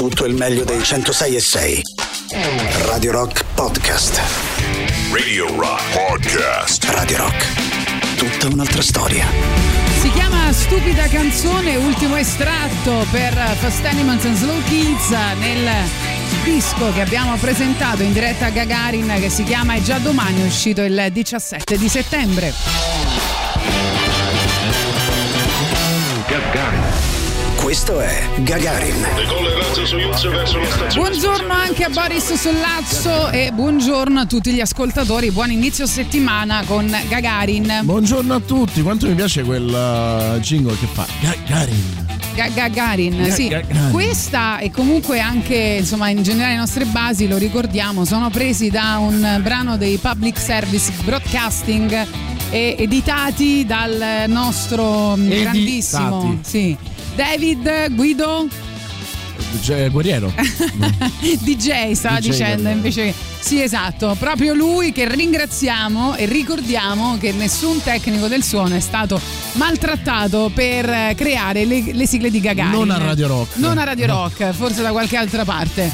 tutto il meglio dei 106 e 6. Radio Rock Podcast. Radio Rock Podcast. Radio Rock. Tutta un'altra storia. Si chiama Stupida canzone, ultimo estratto per Fast Animals and Slow Kids nel disco che abbiamo presentato in diretta a Gagarin che si chiama È già domani, è uscito il 17 di settembre. Questo è Gagarin. Buongiorno anche a Boris Sollazzo e buongiorno a tutti gli ascoltatori. Buon inizio settimana con Gagarin. Buongiorno a tutti. Quanto mi piace quel uh, jingle che fa Gagarin. Gagarin, sì. Questa e comunque anche insomma in generale le nostre basi, lo ricordiamo, sono presi da un brano dei Public Service Broadcasting editati dal nostro mm, editati. grandissimo sì, David, Guido? Cioè, guerriero DJ stava dicendo invece che sì, esatto, proprio lui che ringraziamo e ricordiamo che nessun tecnico del suono è stato maltrattato per eh, creare le, le sigle di Gagarin. Non a Radio Rock. Non a Radio no. Rock, forse da qualche altra parte.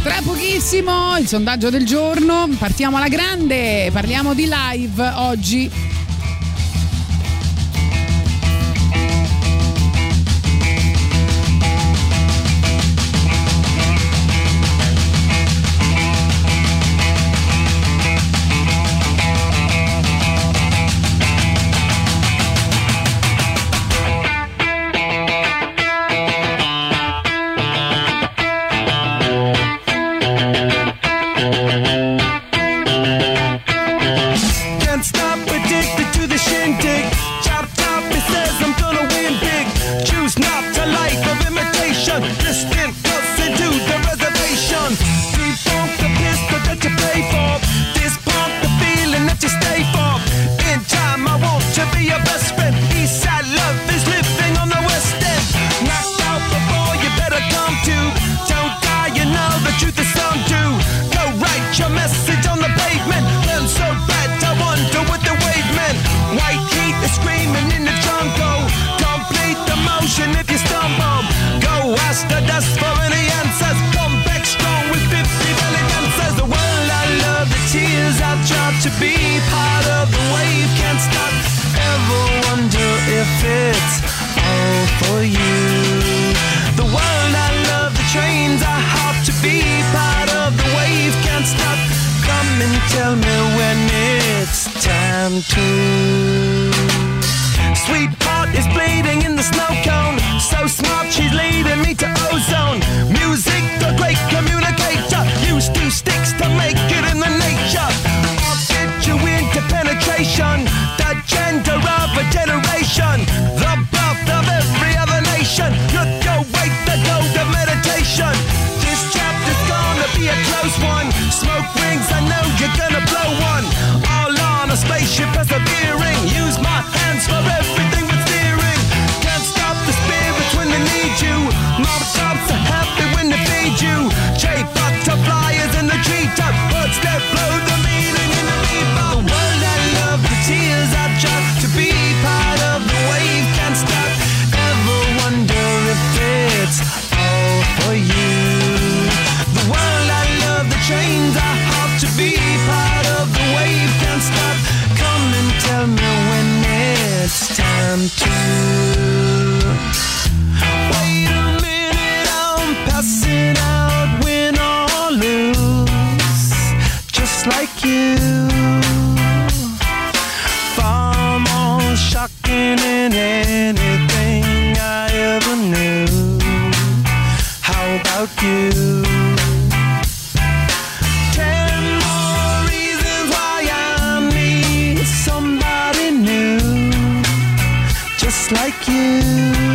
Tra pochissimo il sondaggio del giorno, partiamo alla grande, parliamo di live oggi like you.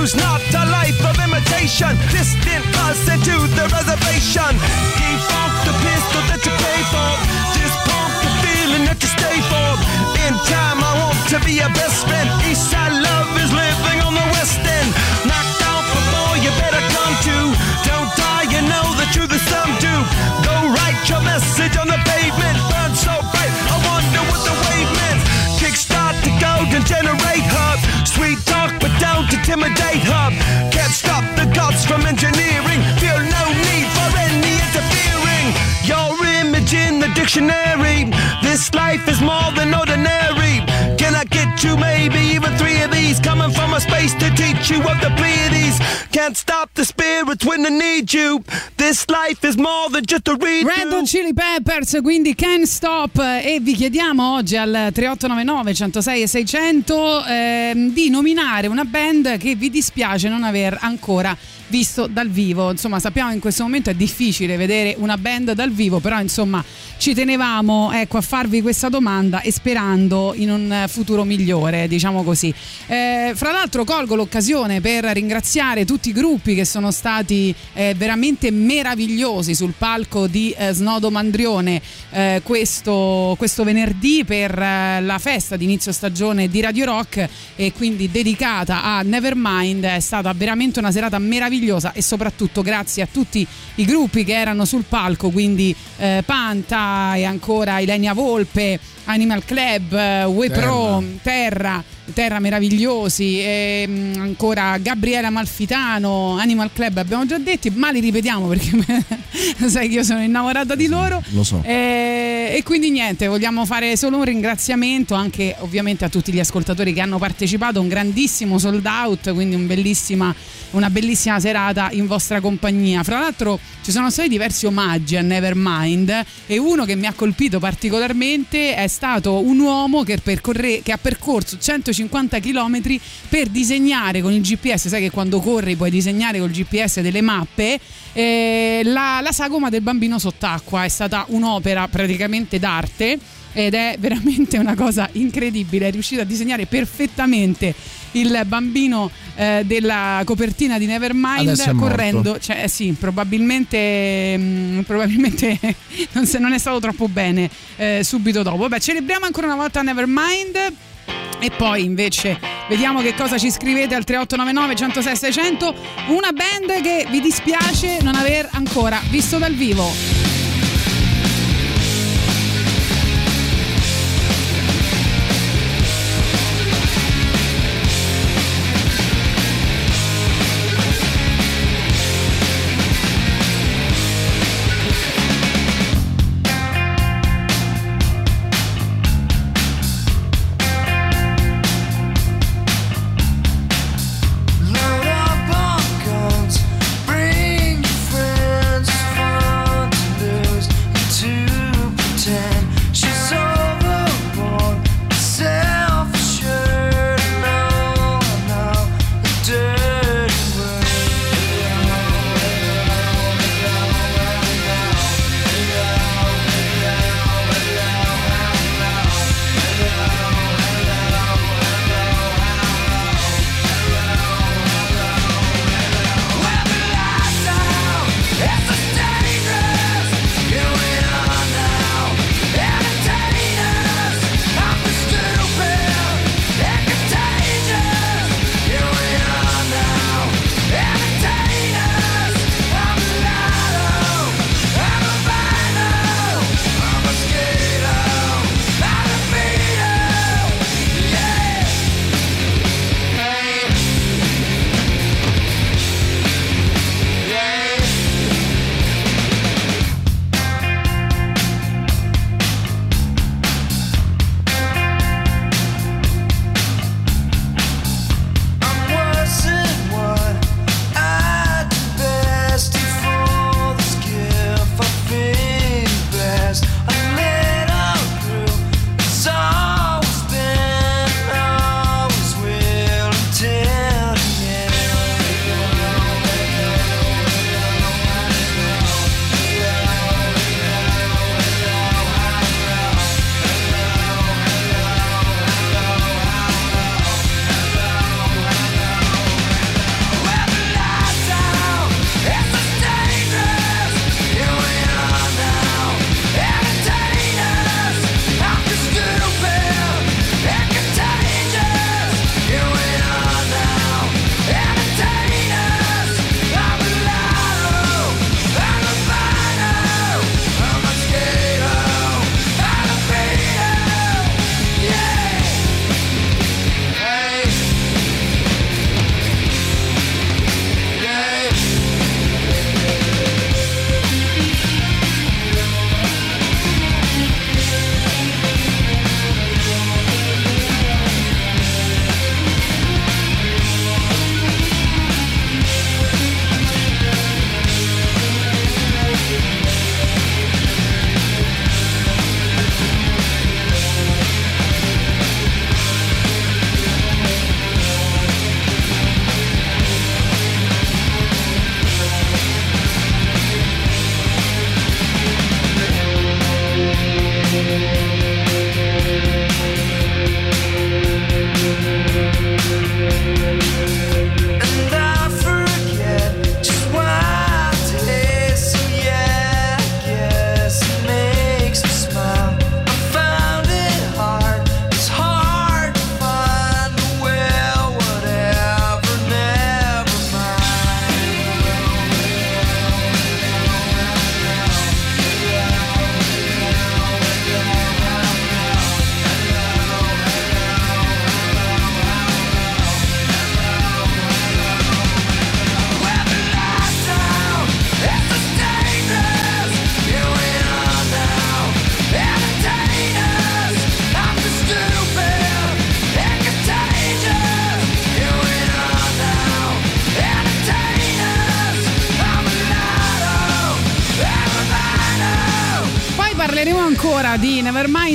choose not a life of imitation. Distant us into the reservation. Defunct the pistol that you pay for. Just pump the feeling that you stay for. In time, I want to be your best friend. Eastside love is living on the west end. Knocked out before you better come to. Don't die, you know the truth is some do. Go write your message on the pavement. Burn so bright, I wonder what the wave meant. Kickstart the golden generate hub intimidate her. Can't stop the gods from engineering. Feel no need for any interfering. Your image in the dictionary. This life is more than ordinary. Can I get you maybe even three of these coming from space to teach you of the Pleiades. Can't stop the spirits when they need you. This life is more than just a read. Red Chili Peppers, quindi Can't Stop e vi chiediamo oggi al 3899 106 e 600 ehm, di nominare una band che vi dispiace non aver ancora visto dal vivo. Insomma, sappiamo che in questo momento è difficile vedere una band dal vivo, però insomma ci tenevamo ecco, a farvi questa domanda e sperando in un futuro migliore, diciamo così. Eh, fra l'altro colgo l'occasione per ringraziare tutti i gruppi che sono stati eh, veramente meravigliosi sul palco di eh, Snodo Mandrione eh, questo, questo, venerdì per eh, la festa di inizio stagione di Radio Rock e quindi dedicata a Nevermind. È stata veramente una serata meravigliosa e soprattutto grazie a tutti i gruppi che erano sul palco, quindi eh, Panta e ancora Ilenia Volpe, Animal Club, uh, We Pro, Terra, Terra meravigliosi, e, um, ancora Gabriela Malfitano, Animal Club abbiamo già detto, ma li ripetiamo perché sai che io sono innamorata di loro. Lo so. E, e, quindi niente, vogliamo fare solo un ringraziamento anche ovviamente a tutti gli ascoltatori che hanno partecipato, un grandissimo sold out, quindi un bellissima, una bellissima serata in vostra compagnia. Fra l'altro ci sono stati diversi omaggi a Nevermind e uno che mi ha colpito particolarmente è stato un uomo che, percorre, che ha percorso 150 km per disegnare con il GPS, sai che quando corri puoi disegnare col GPS delle mappe, eh, la, la sagoma del bambino sott'acqua. È stata un'opera praticamente d'arte ed è veramente una cosa incredibile, è riuscito a disegnare perfettamente il bambino eh, della copertina di Nevermind correndo, cioè eh, sì, probabilmente, mh, mm, probabilmente non, se, non, è stato troppo bene eh, subito dopo. Vabbè, celebriamo ancora una volta Nevermind. E poi invece vediamo che cosa ci scrivete al 3899 106 600. Una band che vi dispiace non aver ancora visto dal vivo.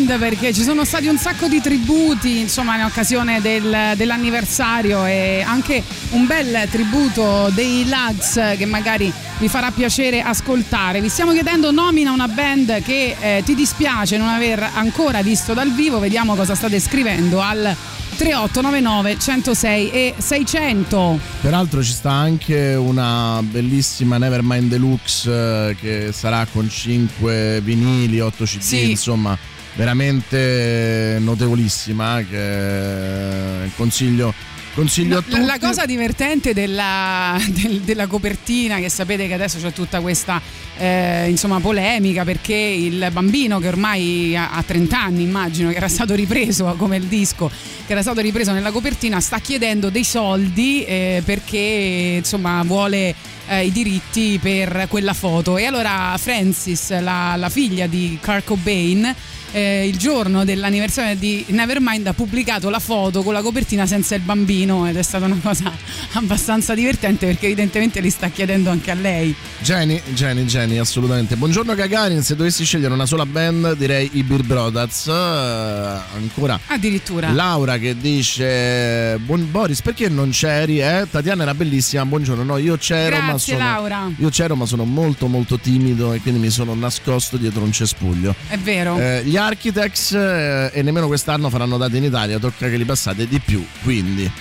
Nevermind perché ci sono stati un sacco di tributi insomma in occasione del, dell'anniversario e anche un bel tributo dei Lags che magari vi farà piacere ascoltare. Vi stiamo chiedendo nomina una band che eh, ti dispiace non aver ancora visto dal vivo, vediamo cosa state scrivendo al 3899 106 e 600. Peraltro ci sta anche una bellissima Nevermind Deluxe eh, che sarà con 5 vinili, 8 CD, Sì. insomma veramente notevolissima che consiglio, consiglio No, a tutti. la, la cosa divertente della, del- della copertina, che sapete che adesso c'è tutta questa eh, insomma, polemica perché il bambino che ormai ha, ha 30 anni, immagino, che era stato ripreso come il disco, che era stato ripreso nella copertina, sta chiedendo dei soldi eh, perché insomma vuole eh, i diritti per quella foto. E allora Francis, la, la figlia di Kurt Cobain, eh, il giorno dell'anniversario di Nevermind ha pubblicato la foto con la copertina senza il bambino ed è stata una cosa abbastanza divertente perché evidentemente li sta chiedendo anche a lei. Jenny, Jenny, Jenny, assolutamente. Buongiorno Gagarin, se dovessi scegliere una sola band direi i Beer Brothers. Eh, ancora Addirittura. Laura che dice Buon Boris, perché non c'eri? Eh? Tatiana era bellissima, buongiorno. No, io c'ero, ma Grazie sono Laura, io c'ero, ma sono molto molto timido e quindi mi sono nascosto dietro un cespuglio. è vero. Eh, gli Architects eh, e nemmeno quest'anno faranno date in Italia, tocca che li passate di più, quindi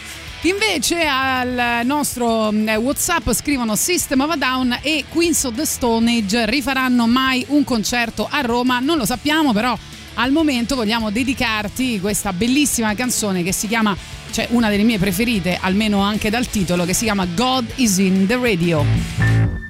Invece al nostro mm, WhatsApp scrivono System of a Down e Queens of the Stone Age rifaranno mai un concerto a Roma? Non lo sappiamo, però al momento vogliamo dedicarti questa bellissima canzone che si chiama, cioè una delle mie preferite, almeno anche dal titolo, che si chiama God is in the Radio.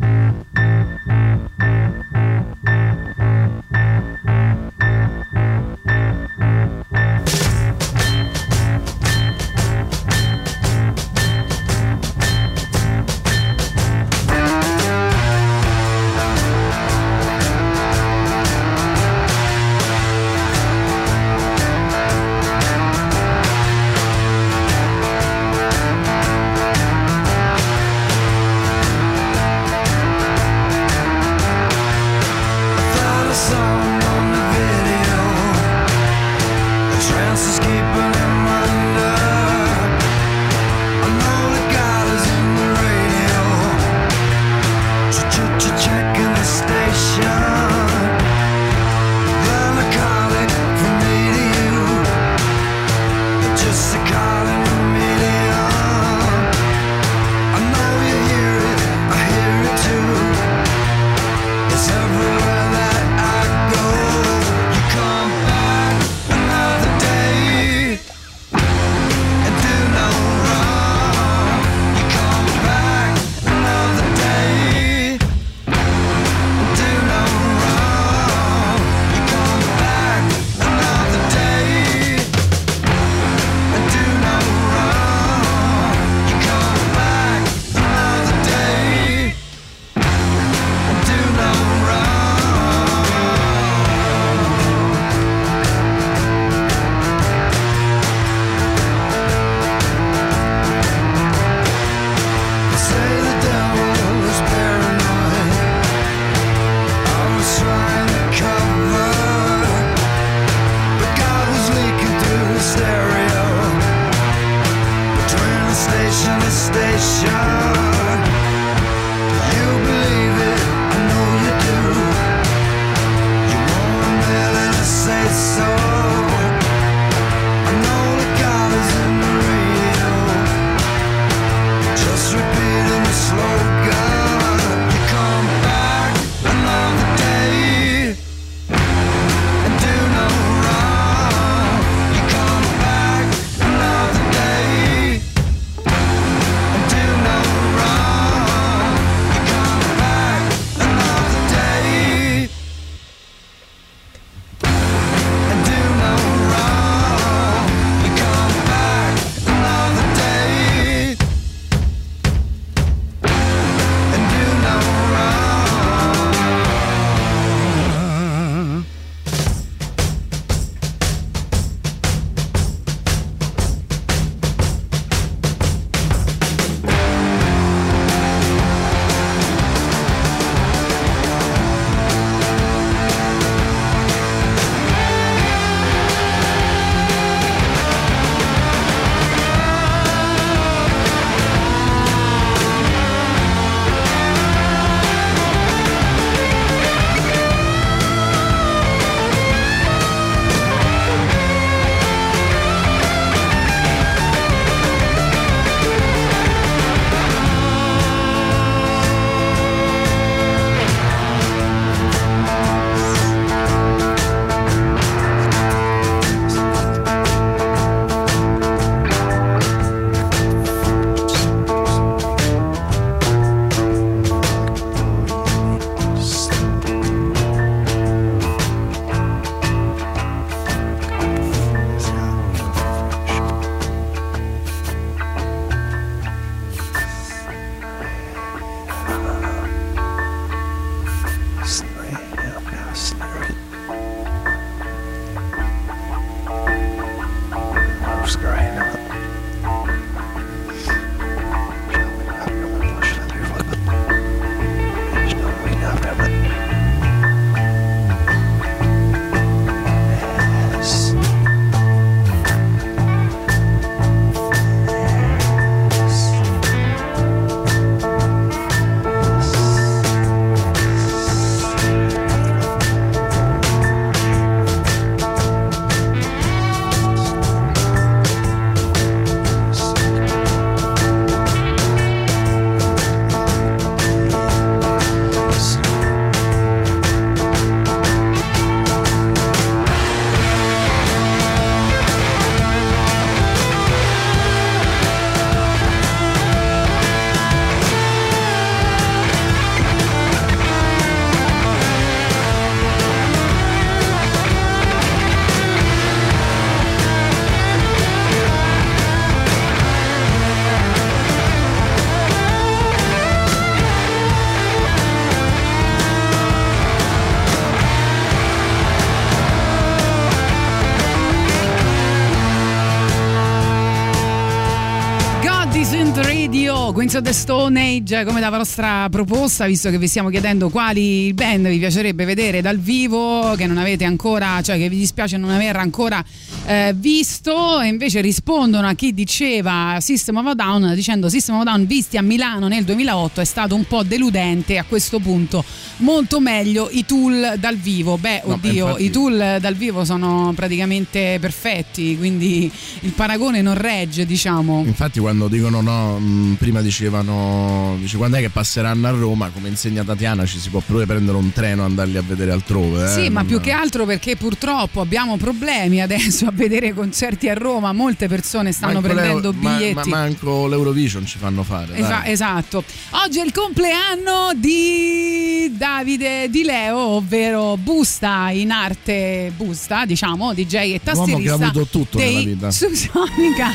Queens of the Stone Age come la vostra proposta, visto che vi stiamo chiedendo quali band vi piacerebbe vedere dal vivo, che non avete ancora, cioè che vi dispiace non aver ancora eh, visto, e invece rispondono a chi diceva System of a Down, dicendo System of a Down visti a Milano nel 2008 è stato un po' deludente, a questo punto molto meglio i tool dal vivo. Beh, No, oddio, infatti- i tool dal vivo sono praticamente perfetti, quindi il paragone non regge, diciamo. Infatti quando dicono no, mh, prima dicevano dice quando è che passeranno a Roma, come insegna Tatiana ci si può pure prendere un treno e andarli a vedere altrove. eh, Sì, ma non- più che altro perché purtroppo abbiamo problemi adesso a vedere concerti a Roma, molte persone stanno Manco prendendo l'Euro- ma- biglietti. Ma, manco l'Eurovision ci fanno fare. Esa- esatto. Oggi è il compleanno di Davide Di Leo, ovvero busta in arte busta, diciamo, DJ e L'uomo tastierista che ha avuto tutto dei nella vita. Subsonica.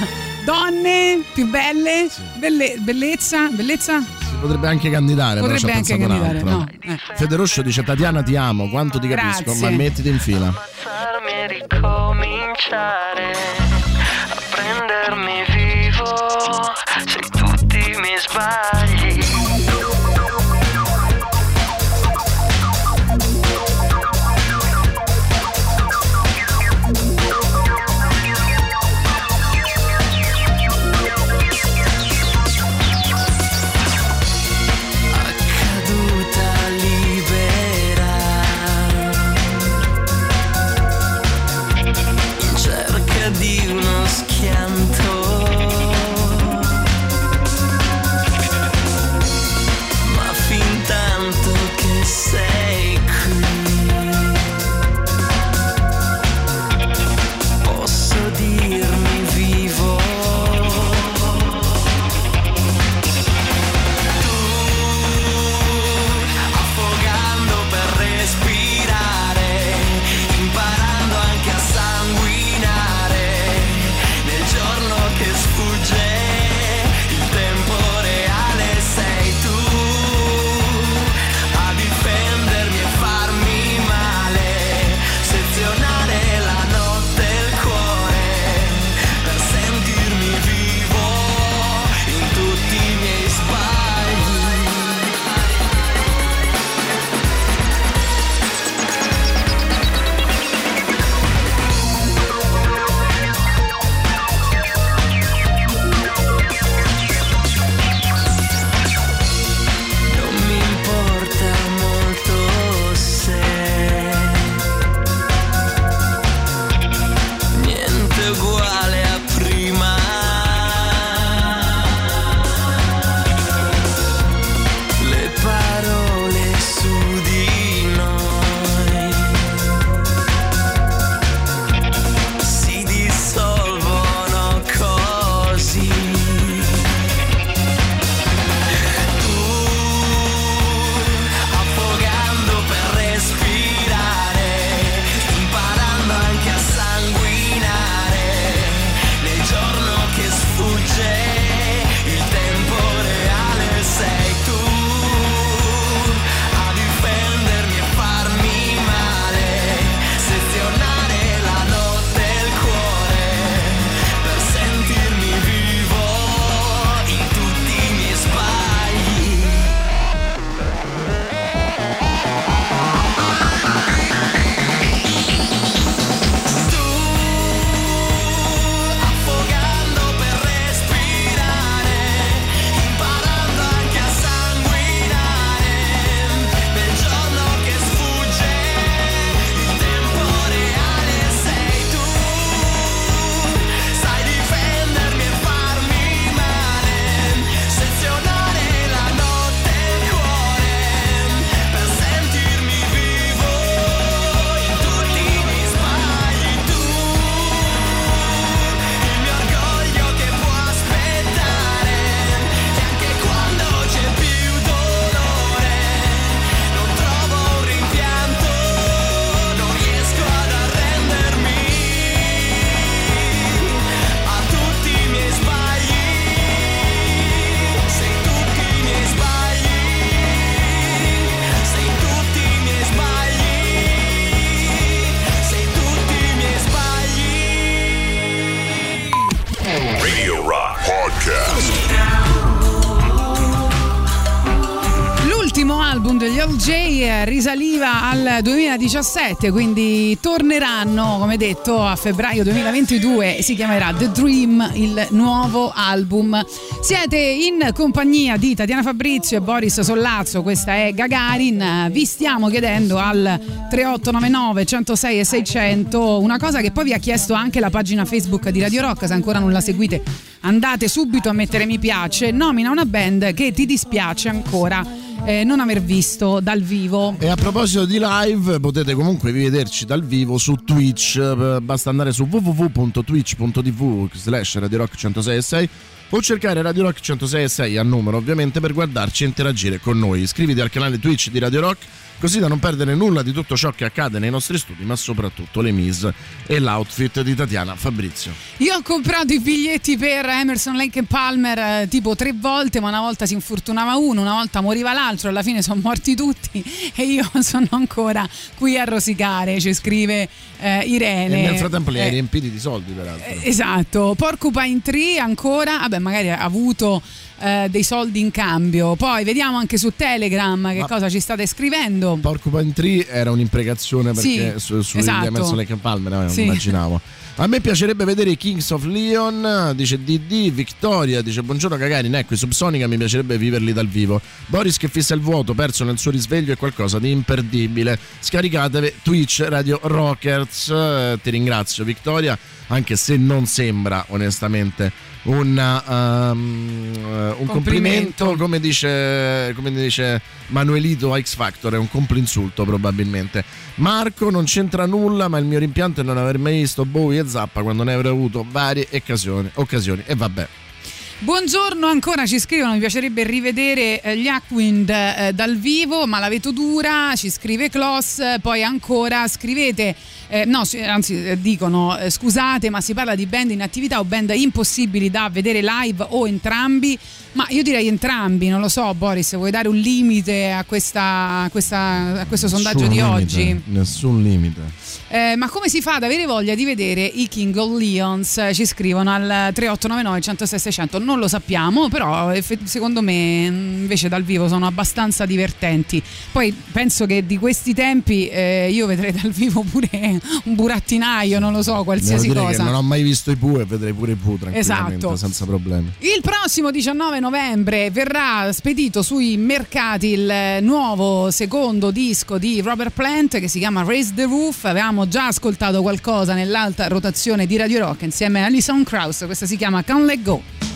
Donne più belle, belle- bellezza, bellezza Si potrebbe anche candidare, potrebbe però ci ha anche pensato candidare. un'altra. No. eh. Federoscio dice Tatiana ti amo, quanto ti capisco, Grazie. ma mettiti in fila. ammazzarmi e ricominciare a prendermi vivo se tutti mi sbagli. 2017, quindi torneranno, come detto, a febbraio 2022 e si chiamerà The Dream, il nuovo album. Siete in compagnia di Tatiana Fabrizio e Boris Sollazzo, questa è Gagarin, vi stiamo chiedendo al 3899 106 e 600 una cosa che poi vi ha chiesto anche la pagina Facebook di Radio Rock, se ancora non la seguite andate subito a mettere mi piace, nomina una band che ti dispiace ancora eh, non aver visto dal vivo. E a proposito di live, potete comunque vederci dal vivo su Twitch. eh, Basta andare su www.twitch.tv slash Radio Rock 106 o cercare Radio Rock 106 a numero ovviamente per guardarci e interagire con noi. Iscriviti al canale Twitch di Radio Rock così da non perdere nulla di tutto ciò che accade nei nostri studi, ma soprattutto le mise e l'outfit di Tatiana Fabrizio. Io ho comprato i biglietti per Emerson Lake Palmer eh, tipo tre volte, ma una volta si infortunava uno, una volta moriva l'altro, alla fine sono morti tutti e io sono ancora qui a rosicare, ci scrive eh, Irene. E nel frattempo li hai Eh, riempiti di soldi, peraltro. Eh, Esatto, Porcupine Tree ancora, vabbè magari ha avuto eh, dei soldi in cambio, poi vediamo anche su Telegram che Ma- cosa ci state scrivendo. Porcupine Tree era un'imprecazione perché Sì, su, su esatto. Emerson Lake Palmer, eh, non Sì. immaginavo. A me piacerebbe vedere i Kings of Leon, dice DD, Victoria, dice buongiorno Gagarin, ecco i Subsonica mi piacerebbe viverli dal vivo. Boris che fissa il vuoto, perso nel suo risveglio è qualcosa di imperdibile. Scaricatevi Twitch Radio Rockers, Eh, ti ringrazio Victoria, anche se non sembra onestamente un, um, un complimento, Complimento. come dice, come dice Manuelito a X Factor, è un complinsulto probabilmente. Marco non c'entra nulla, ma il mio rimpianto è non aver mai visto Bowie e Zappa quando ne avrei avuto varie occasioni, occasioni. e vabbè. Buongiorno ancora, ci scrivono, mi piacerebbe rivedere eh, gli Aquind eh, dal vivo, ma la vedo dura, ci scrive Kloss, poi ancora scrivete, eh, no, anzi dicono scusate, ma si parla di band in attività o band impossibili da vedere live o entrambi, ma io direi entrambi, non lo so Boris, vuoi dare un limite a, questa, a, questa- a questo sondaggio Nessun di limite, oggi? Nessun limite. Eh, ma come si fa ad avere voglia di vedere i King of Leons? Eh, Ci scrivono al 3899 106 600. Non lo sappiamo, però secondo me mh, invece dal vivo sono abbastanza divertenti. Poi penso che di questi tempi eh, io vedrei dal vivo pure un burattinaio, non lo so, qualsiasi cosa. non ho mai visto i Pooh e vedrei pure i Pooh tranquillamente, Esatto. senza problemi. Il prossimo 19 novembre verrà spedito sui mercati il eh, nuovo secondo disco di Robert Plant che si chiama Raise the Roof. Avevamo già ascoltato qualcosa nell'alta rotazione di Radio Rock insieme a Alison Krauss. Questa si chiama Can't Let Go.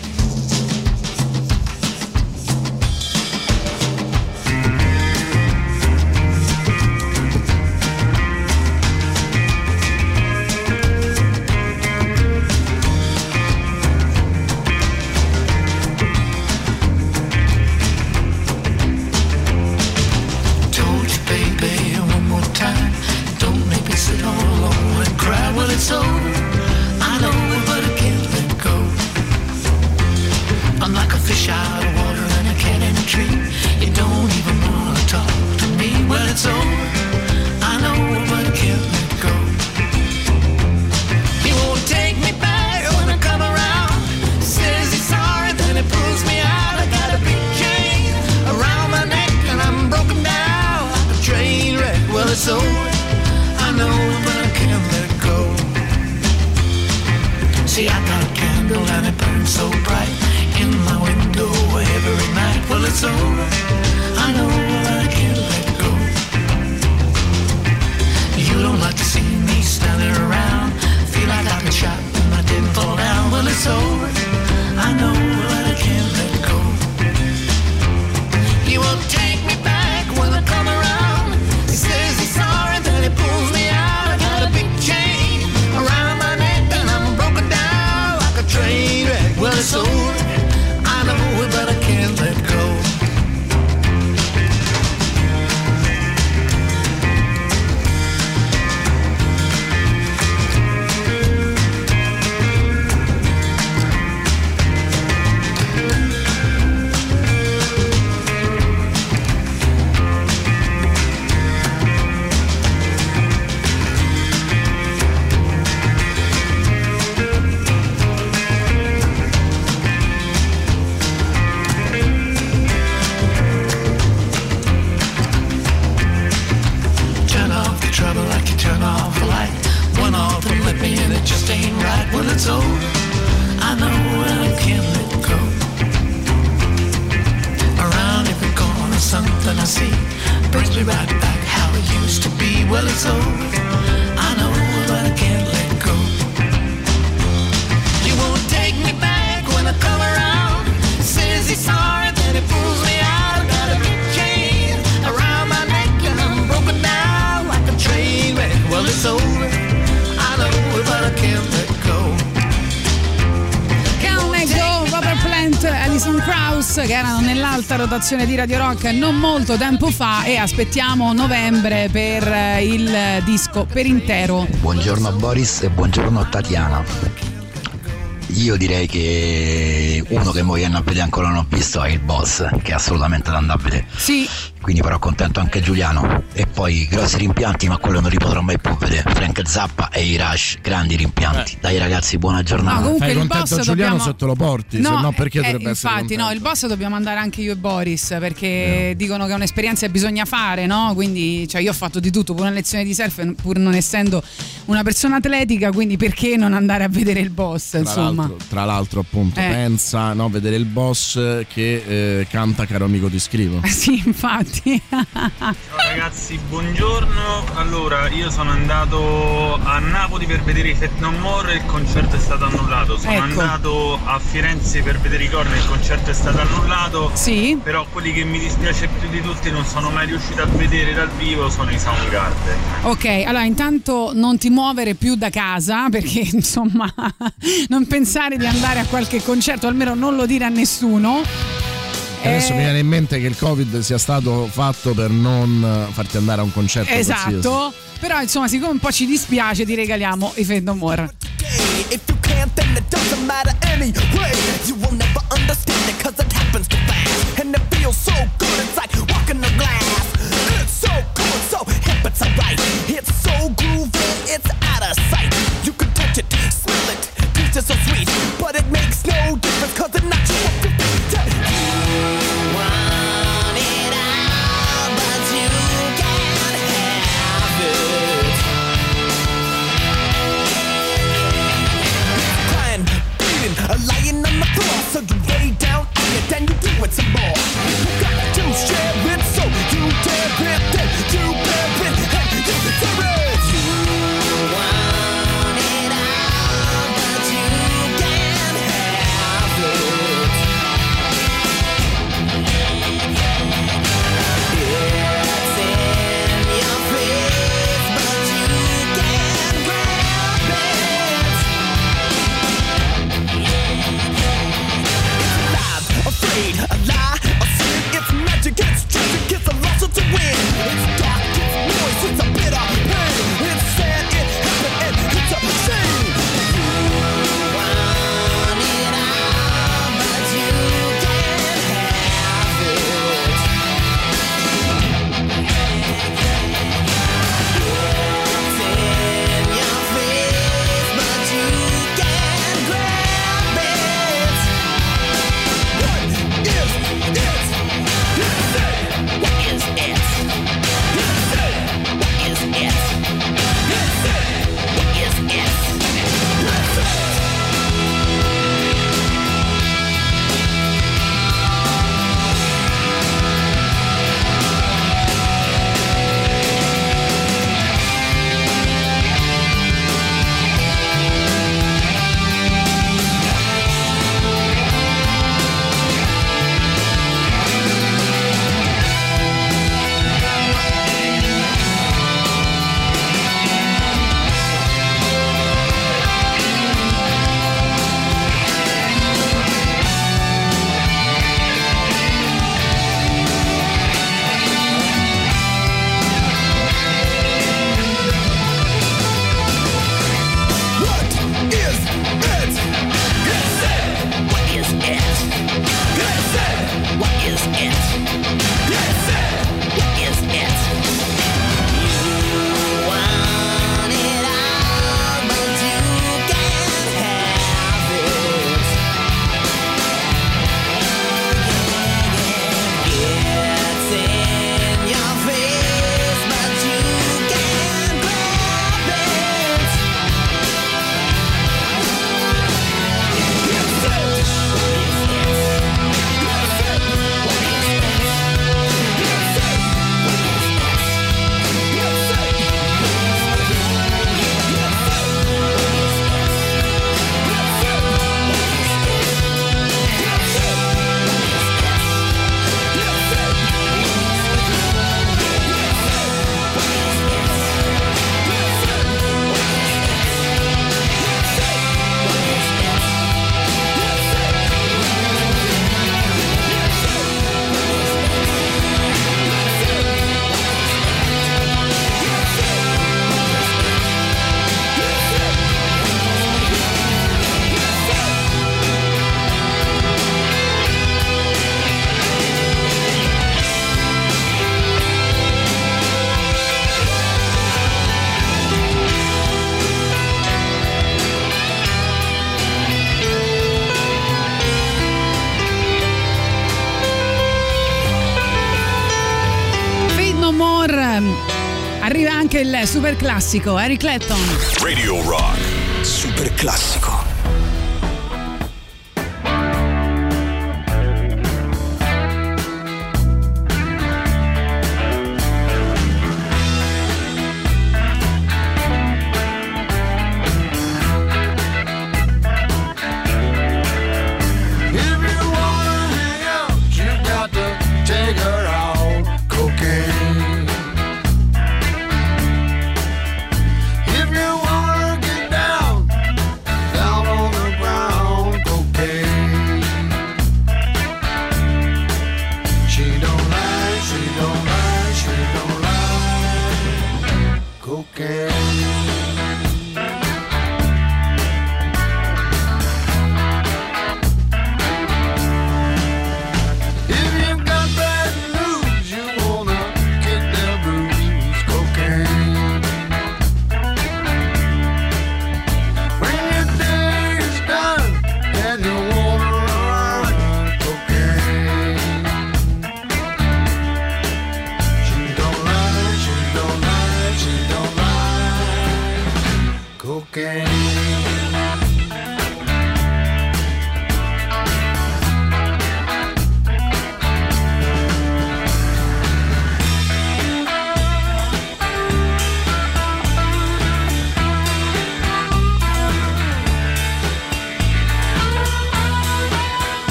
Rotazione di Radio Rock non molto tempo fa e aspettiamo novembre per eh, il disco per intero. Buongiorno Boris e buongiorno Tatiana. Io direi che uno che viene a vedere ancora non ho visto è il boss, che è assolutamente da andare a vedere. Sì, Quindi però contento anche Giuliano. E poi grossi rimpianti, ma quello non li potrò mai più vedere. Frank Zappa e i Rush, grandi rimpianti. Dai ragazzi, buona no, giornata. comunque Fai il contento boss Giuliano dobbiamo... se te lo porti, se no perché eh, dovrebbe essere Infatti, no, il boss dobbiamo andare anche io e Boris perché dicono che è un'esperienza che bisogna fare, no? Quindi, cioè, io ho fatto di tutto, pure una lezione di surf, pur non essendo una persona atletica, quindi perché non andare a vedere il boss, Tra insomma. l'altro, tra l'altro, appunto, Eh. pensa no, vedere il boss che eh, canta Caro amico ti scrivo. Sì, infatti. Ciao ragazzi, buongiorno. Allora, io sono andato a Napoli per vedere i Fat No More e il concerto è stato annullato. Sono Ecco. andato a Firenze per vedere i Corni e il concerto è stato annullato. sì. Però quelli che mi dispiace più di tutti non sono mai riuscito a vedere dal vivo sono i Soundgarden. Ok, allora intanto non ti muovere più da casa perché insomma non pensare di andare a qualche concerto, almeno non lo dire a nessuno. E Adesso Eh, mi viene in mente che il Covid sia stato fatto per non eh, farti andare a un concerto qualsiasi. Esatto, però insomma siccome un po' ci dispiace ti regaliamo i Fade No More. If you can't, then it doesn't matter anyway. You will never floor. So you lay down on it, then you do it some more. You got to share Arriva afraid classico Eric Clapton. Radio Rock. Super classico.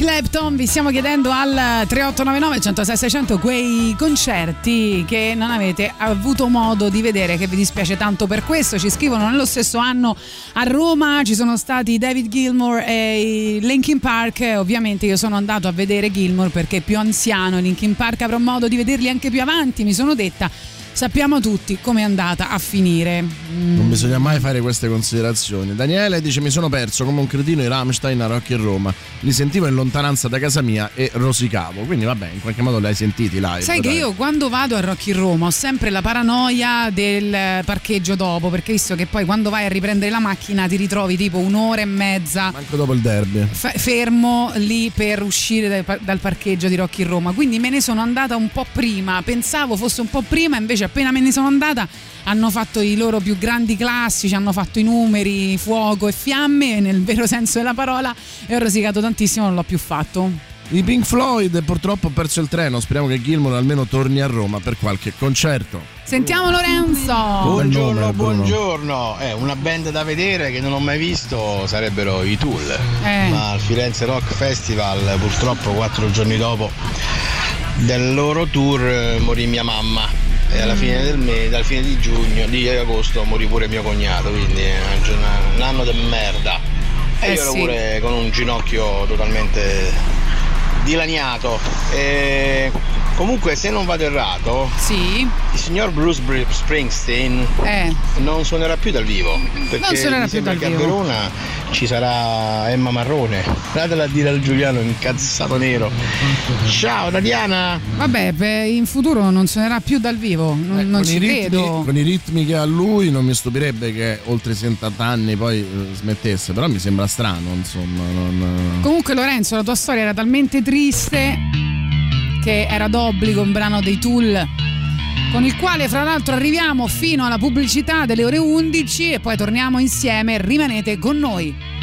Clapton, vi stiamo chiedendo al 3899 106 600 quei concerti che non avete avuto modo di vedere, che vi dispiace tanto per questo. Ci scrivono nello stesso anno a Roma ci sono stati David Gilmour e Linkin Park. Ovviamente io sono andato a vedere Gilmour perché più anziano, Linkin Park avrò modo di vederli anche più avanti, mi sono detta. Sappiamo tutti com'è andata a finire. Mm. Non bisogna mai fare queste considerazioni. Daniele dice: Mi sono perso come un cretino i Rammstein a Rock in Roma. Li sentivo in lontananza da casa mia e rosicavo. Quindi, vabbè, in qualche modo li hai sentiti live. Sai che dai. io quando vado a Rock in Roma ho sempre la paranoia del parcheggio dopo, perché visto che poi quando vai a riprendere la macchina ti ritrovi tipo un'ora e mezza Manco dopo il derby. f- fermo lì per uscire dal, par- dal parcheggio di Rock in Roma. Quindi me ne sono andata un po' prima, pensavo fosse un po' prima, invece appena me ne sono andata hanno fatto i loro più grandi classici, hanno fatto i numeri, fuoco e fiamme, nel vero senso della parola, e ho rosicato tantissimo, non l'ho più fatto. I Pink Floyd purtroppo ho perso il treno. Speriamo che Gilmour almeno torni a Roma per qualche concerto. Sentiamo Lorenzo. Buongiorno, buongiorno. Eh, una band da vedere che non ho mai visto sarebbero i Tool. Eh. Ma al Firenze Rock Festival, purtroppo quattro giorni dopo del loro tour, eh, morì mia mamma. E alla fine del mese, dal fine di giugno, di agosto, morì pure mio cognato, quindi è una un anno di merda. E Eh io ero sì. pure con un ginocchio totalmente dilaniato. E comunque, se non vado errato, Sì, il signor Bruce Br- Springsteen eh. non suonerà più dal vivo perché Non suonerà più dal vivo. a Verona ci sarà Emma Marrone. Datela a dire al Giuliano incazzato nero. Ciao Tatiana! Vabbè, beh, in futuro non suonerà più dal vivo, non, non Eh, con, ci ritmi, credo. con i ritmi che ha lui non mi stupirebbe che oltre i 70 anni poi eh, smettesse, però mi sembra strano, insomma. non- Comunque Lorenzo, la tua storia era talmente triste che era d'obbligo un brano dei Tool con il quale fra l'altro arriviamo fino alla pubblicità delle ore 11 e poi torniamo insieme, rimanete con noi.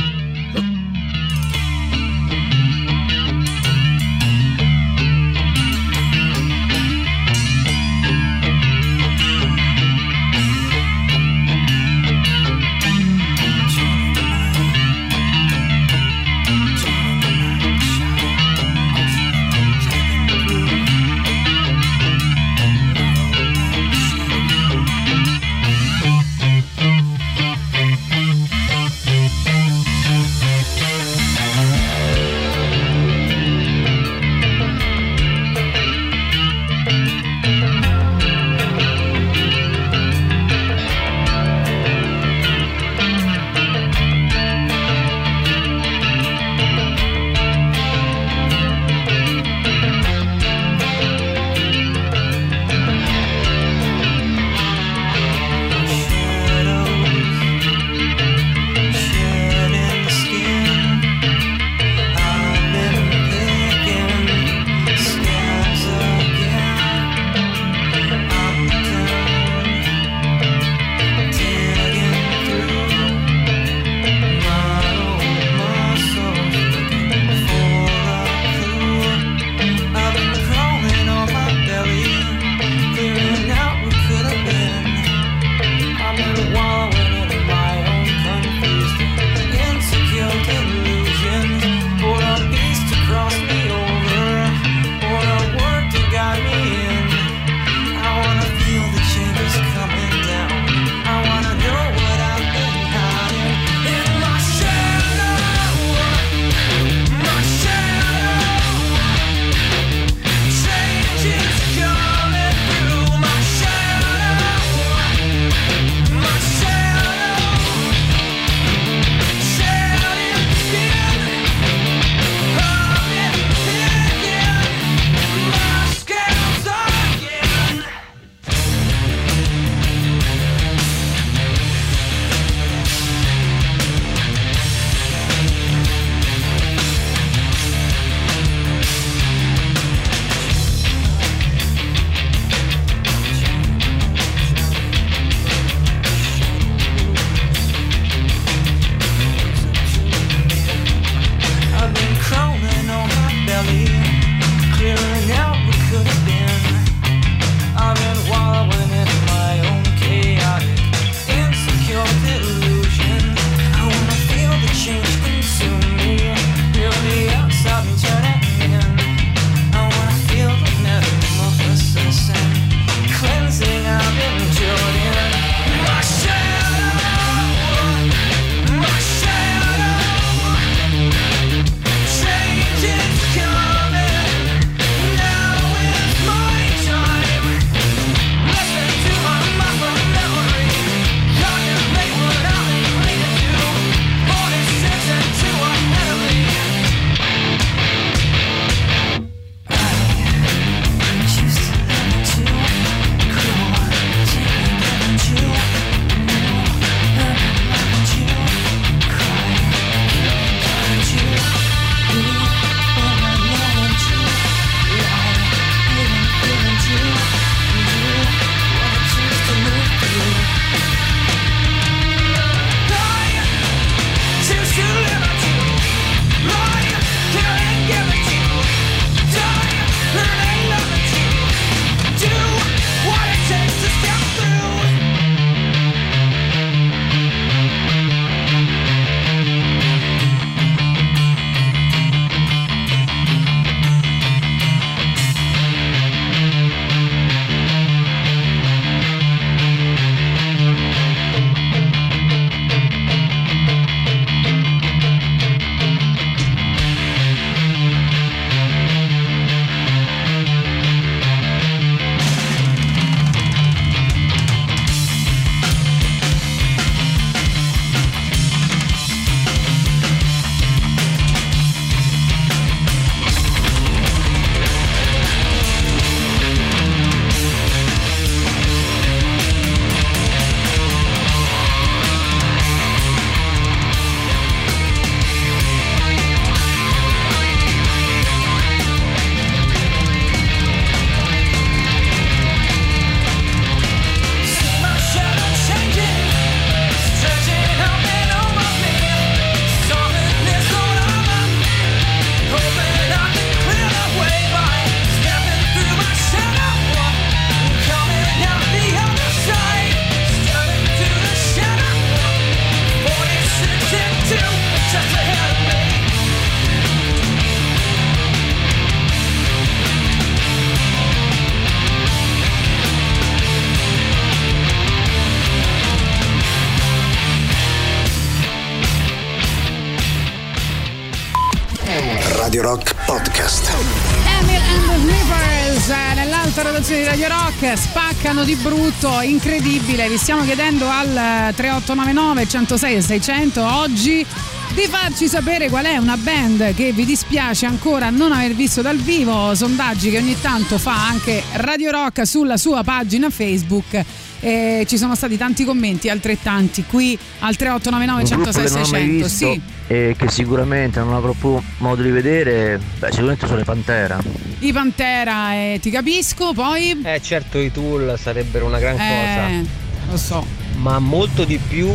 Spaccano di brutto, incredibile. Vi stiamo chiedendo al 3899 106 600 oggi di farci sapere qual è una band che vi dispiace ancora non aver visto dal vivo, sondaggi che ogni tanto fa anche Radio Rock sulla sua pagina Facebook. E ci sono stati tanti commenti, altrettanti qui al 3899 106 600. Sì. e che sicuramente non avrò più modo di vedere, beh, sicuramente sono le Pantera. I Pantera, eh, ti capisco, poi... Eh certo i Tool sarebbero una gran Eh, cosa, lo so. ma molto di più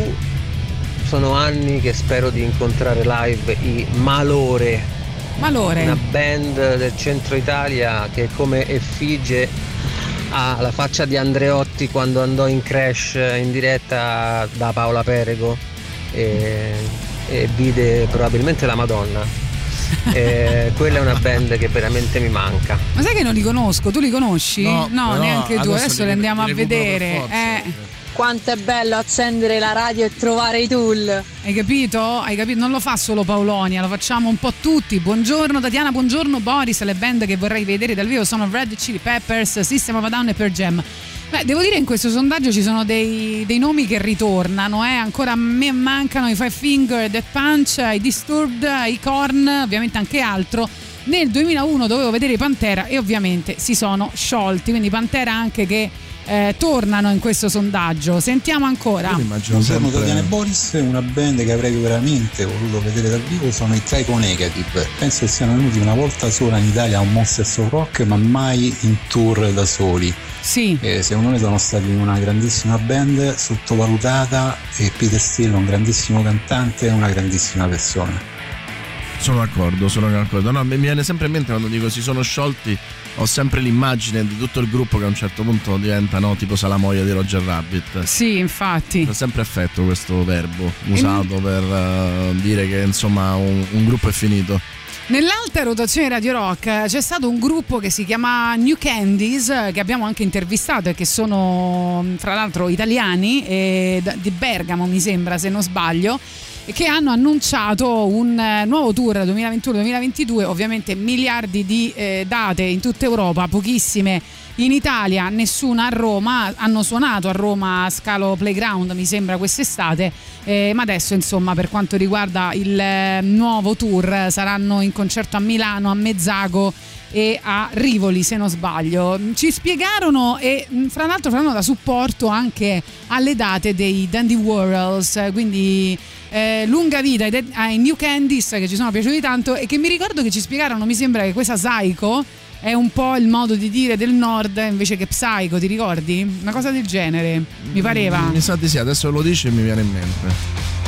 sono anni che spero di incontrare live i Malore, Malore. una band del centro Italia che come effigie ha la faccia di Andreotti quando andò in crash in diretta da Paola Perego e, e vide probabilmente la Madonna. E quella è una band che veramente mi manca. Ma sai che non li conosco? Tu li conosci? No, però neanche tu. adesso Adesso li- li andiamo li a vedere. forza. Eh. Quanto è bello accendere la radio e trovare i tool. Hai capito? Hai capito? Non lo fa solo Paolonia, lo facciamo un po' tutti. Buongiorno Tatiana, buongiorno Boris. Le band che vorrei vedere dal vivo sono Red Chili Peppers, System of a Down e Per Jam. Beh, devo dire in questo sondaggio ci sono dei, dei nomi che ritornano, eh. ancora a me mancano i Five Finger, Death Punch, i Disturbed, i Korn, ovviamente anche altro. Nel 2001 dovevo vedere Pantera e ovviamente si sono sciolti, quindi Pantera anche che eh, tornano in questo sondaggio. Sentiamo ancora. Buongiorno Tatiana e Boris, una band che avrei veramente voluto vedere dal vivo sono i Typo Negative. Penso che siano venuti una volta sola in Italia a un Monsters of Rock, ma mai in tour da soli. Sì. E secondo me sono stati una grandissima band, sottovalutata e Peter Steele un grandissimo cantante e una grandissima persona. Sono d'accordo, sono d'accordo. No, mi viene sempre in mente quando dico si sono sciolti, ho sempre l'immagine di tutto il gruppo che a un certo punto diventa no, tipo Salamoia di Roger Rabbit. Sì, infatti. Ho sempre effetto questo verbo usato per eh, dire che insomma un, un gruppo è finito. Nell'alta rotazione Radio Rock eh, c'è stato un gruppo che si chiama New Candies eh, che abbiamo anche intervistato e che sono mh, fra l'altro italiani di Bergamo mi sembra se non sbaglio che hanno annunciato un eh, nuovo tour 2021-2022 ovviamente miliardi di eh, date in tutta Europa pochissime in Italia, nessuna a Roma, hanno suonato a Roma a Scalo Playground mi sembra quest'estate, eh, ma adesso insomma per quanto riguarda il eh, nuovo tour saranno in concerto a Milano, a Mezzago e a Rivoli se non sbaglio. Ci spiegarono e mh, fra l'altro faranno da supporto anche alle date dei Dandy Warhols, quindi eh, lunga vita ai, ai New Candies che ci sono piaciuti tanto e che mi ricordo che ci spiegarono, mi sembra che questa Psycho è un po' il modo di dire del nord invece che Psycho, ti ricordi? Una cosa del genere, mi pareva. Mi sa di sì, adesso lo dici e mi viene in mente.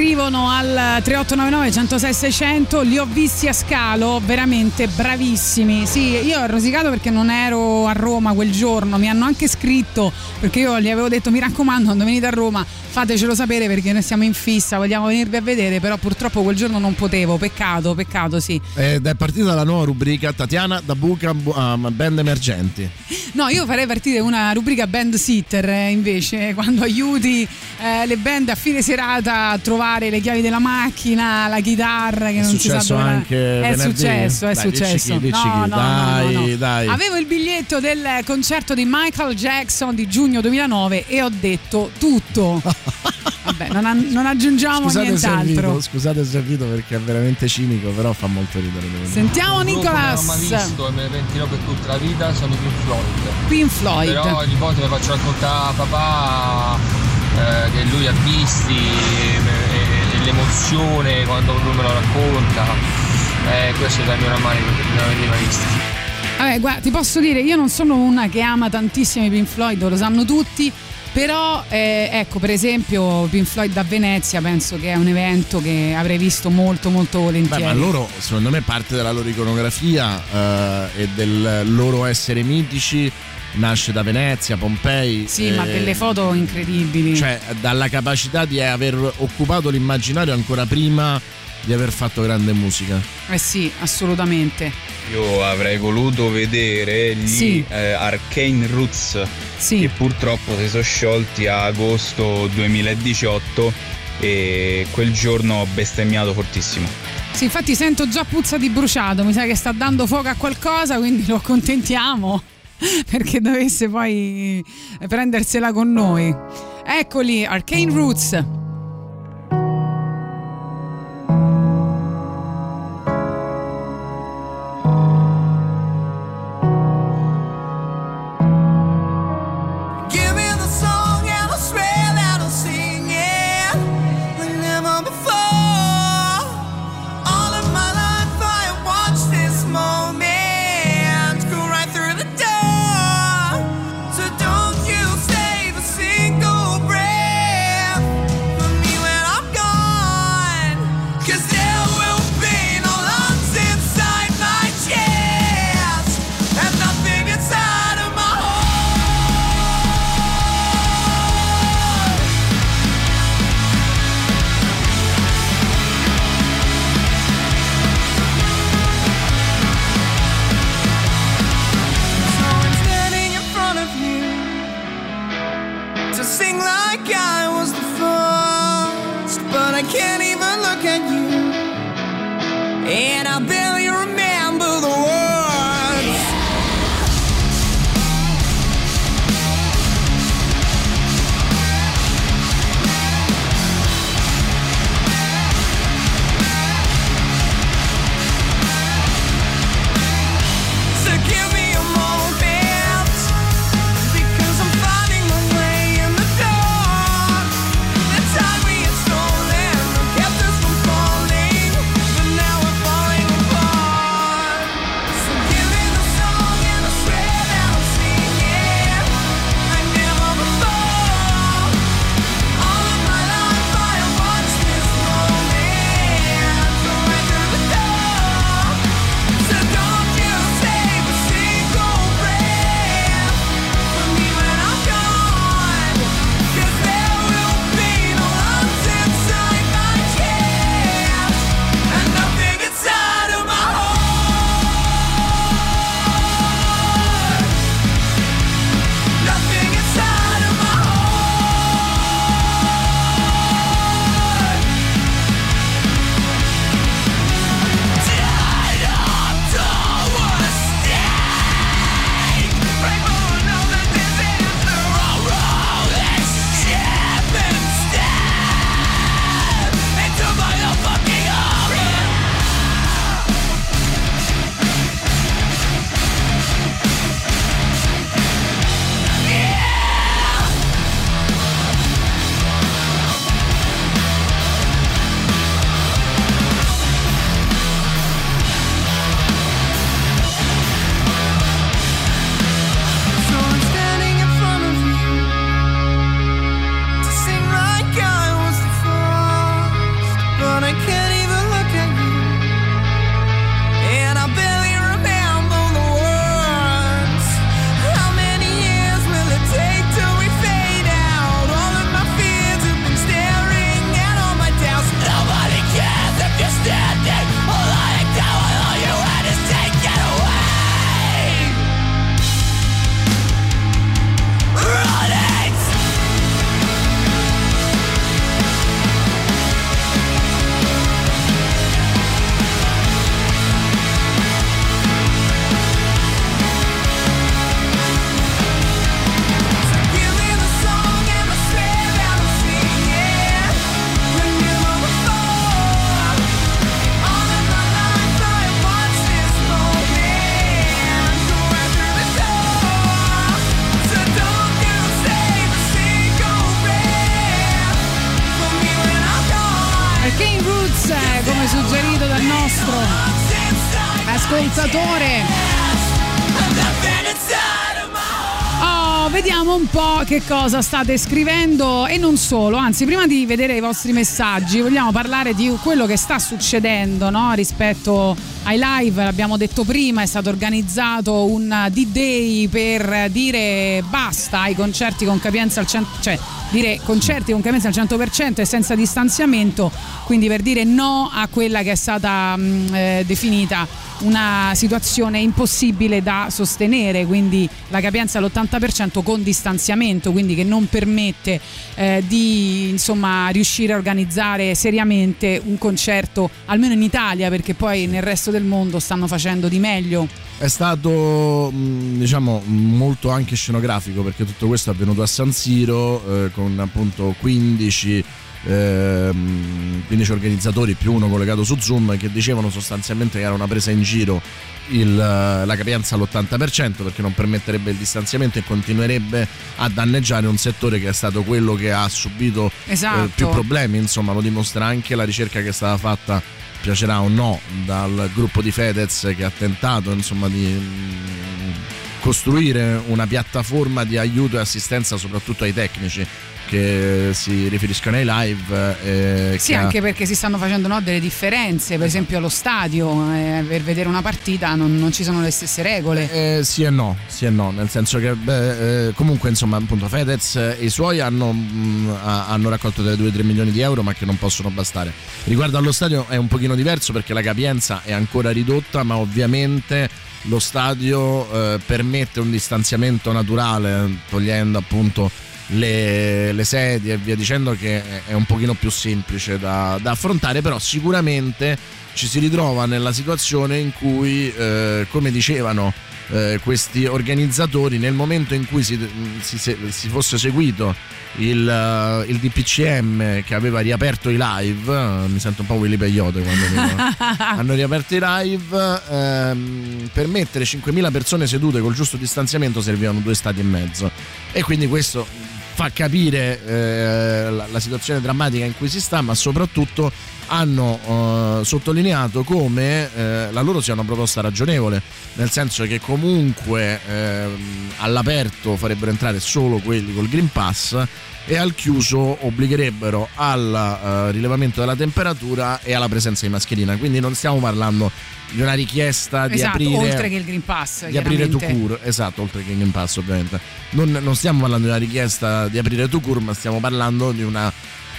Scrivono al 3899 106 600 li ho visti a scalo veramente bravissimi. Sì io ho rosicato perché non ero a Roma quel giorno mi hanno anche scritto perché io gli avevo detto mi raccomando quando venite a Roma fatecelo sapere perché noi siamo in fissa vogliamo venirvi a vedere però purtroppo quel giorno non potevo. Peccato peccato sì. Ed è partita la nuova rubrica Tatiana da buca bu- a band emergenti. No, io farei partire una rubrica band sitter eh, invece, quando aiuti eh, le band a fine serata a trovare le chiavi della macchina, la chitarra che È non si sa dove la- anche È venerdì? successo, è Dai, dici successo. chi, dici no, no, no, Dai, no, no. dai. Avevo il biglietto del concerto di Michael Jackson di giugno 2009 e ho detto tutto. Vabbè, non, a- non aggiungiamo Scusate nient'altro. scusate se rido perché è veramente cinico, però fa molto ridere. Sentiamo Un che Non ho mai Nicolas. visto e me ne pentirò per tutta la vita sono i Pink Floyd. Pink Floyd. Però ogni volta mi faccio raccontare a papà eh, che lui ha visti e, e- e l'emozione quando lui me lo racconta. Eh, questo è il mio rammarico perché non l'avevi mai visto. Vabbè, guarda, ti posso dire, io non sono una che ama tantissimo i Pink Floyd, lo sanno tutti. Però, eh, ecco, per esempio, Pink Floyd a Venezia penso che è un evento che avrei visto molto, molto Beh, volentieri. ma loro, secondo me, parte della loro iconografia eh, e del loro essere mitici nasce da Venezia, Pompei. Sì, ma eh, delle foto incredibili. Cioè, dalla capacità di aver occupato l'immaginario ancora prima di aver fatto grande musica. Eh sì, assolutamente. Io avrei voluto vedere gli Sì. eh, Arcane Roots che purtroppo si sono sciolti a agosto 2018 e quel giorno ho bestemmiato fortissimo. Sì, infatti sento già puzza di bruciato, mi sa che sta dando fuoco a qualcosa, quindi lo accontentiamo perché dovesse poi prendersela con noi. Eccoli, Arcane Roots. Che cosa state scrivendo e non solo, anzi prima di vedere i vostri messaggi vogliamo parlare di quello che sta succedendo no? rispetto ai live, l'abbiamo detto prima, è stato organizzato un D-Day per dire basta ai concerti con capienza al 100%, cioè dire concerti con capienza al 100% e senza distanziamento, quindi per dire no a quella che è stata mh, eh, definita una situazione impossibile da sostenere, quindi la capienza all'80% con distanziamento, quindi che non permette eh, di insomma, riuscire a organizzare seriamente un concerto, almeno in Italia, perché poi nel resto del mondo stanno facendo di meglio. È stato mh, diciamo molto anche scenografico perché tutto questo è avvenuto a San Siro eh, con appunto 15 ehm, 15 organizzatori più uno collegato su Zoom che dicevano sostanzialmente che era una presa in giro il, la capienza all'80% perché non permetterebbe il distanziamento e continuerebbe a danneggiare un settore che è stato quello che ha subito Esatto. eh, più problemi insomma lo dimostra anche la ricerca che è stata fatta piacerà o no dal gruppo di Fedez che ha tentato insomma di mm, costruire una piattaforma di aiuto e assistenza soprattutto ai tecnici che si riferiscono ai live. eh, Sì, che ha- anche perché si stanno facendo no, delle differenze, per esempio allo stadio, eh, per vedere una partita non, non ci sono le stesse regole. Eh, sì e no, sì e no, nel senso che beh, eh, comunque insomma appunto Fedez e i suoi hanno, mh, ha- hanno raccolto dai 2-3 milioni di euro ma che non possono bastare. Riguardo allo stadio è un pochino diverso perché la capienza è ancora ridotta ma ovviamente lo stadio eh, permette un distanziamento naturale togliendo appunto le, le sedie e via dicendo che è un pochino più semplice da, da affrontare però sicuramente ci si ritrova nella situazione in cui eh, come dicevano eh, questi organizzatori nel momento in cui si, si- si- si fosse seguito il, eh, il DPCM che aveva riaperto i live mi sento un po' Willy Peyote quando dico hanno riaperto i live ehm, per mettere 5.000 persone sedute col giusto distanziamento servivano due stati e mezzo. E quindi questo fa capire eh, la, la situazione drammatica in cui si sta ma soprattutto hanno eh, sottolineato come eh, la loro sia una proposta ragionevole nel senso che comunque ehm, all'aperto farebbero entrare solo quelli col Green Pass e al chiuso obbligherebbero al eh, rilevamento della temperatura e alla presenza di mascherina quindi non stiamo parlando di una richiesta di esatto, aprire oltre che il Green Pass. di aprire to cure, esatto, oltre che il Game Pass ovviamente. Non, non stiamo parlando di una richiesta di aprire to cure, ma stiamo parlando di una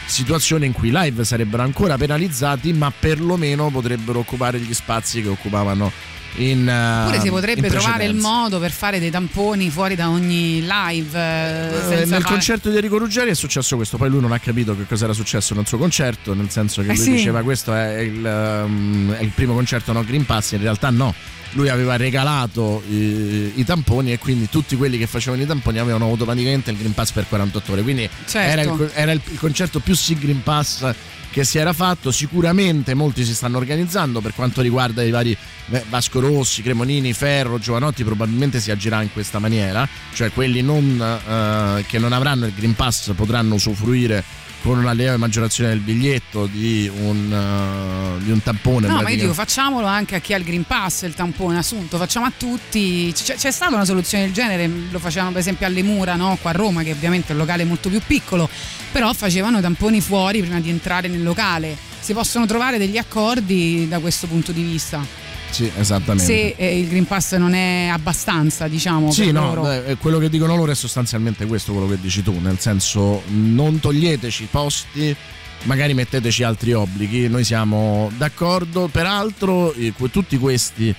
situazione in cui i live sarebbero ancora penalizzati, ma perlomeno potrebbero occupare gli spazi che occupavano in eh, Oppure si potrebbe trovare il modo per fare dei tamponi fuori da ogni live. eh, Eh, nel fare- concerto di Enrico Ruggeri è successo questo, poi lui non ha capito che cosa era successo nel suo concerto, nel senso che Eh lui sì. diceva questo è il, um, è il primo concerto no Green Pass, in realtà no. Lui aveva regalato i, i tamponi e quindi tutti quelli che facevano i tamponi avevano automaticamente il Green Pass per 48 ore. Quindi Certo. era, il, era il- il concerto più sì Green Pass che si era fatto. Sicuramente molti si stanno organizzando per quanto riguarda i vari Vasco Rossi, Cremonini, Ferro, Giovanotti. Probabilmente si agirà in questa maniera, cioè quelli non, eh, che non avranno il Green Pass potranno usufruire con una lieve maggiorazione del biglietto di un, eh, di un tampone. No, ma io dico facciamolo anche a chi ha il Green Pass, il tampone assunto, facciamo a tutti. C'è, c'è stata una soluzione del genere, lo facevano per esempio alle mura, no? qua a Roma, che ovviamente è un locale molto più piccolo, però facevano i tamponi fuori prima di entrare nel locale. Si possono trovare degli accordi da questo punto di vista. Sì, esattamente. Se eh, il Green Pass non è abbastanza, diciamo, Sì, no, loro. beh, quello che dicono loro è sostanzialmente questo quello che dici tu, nel senso non toglieteci i posti, magari metteteci altri obblighi, noi siamo d'accordo, peraltro eh, tutti questi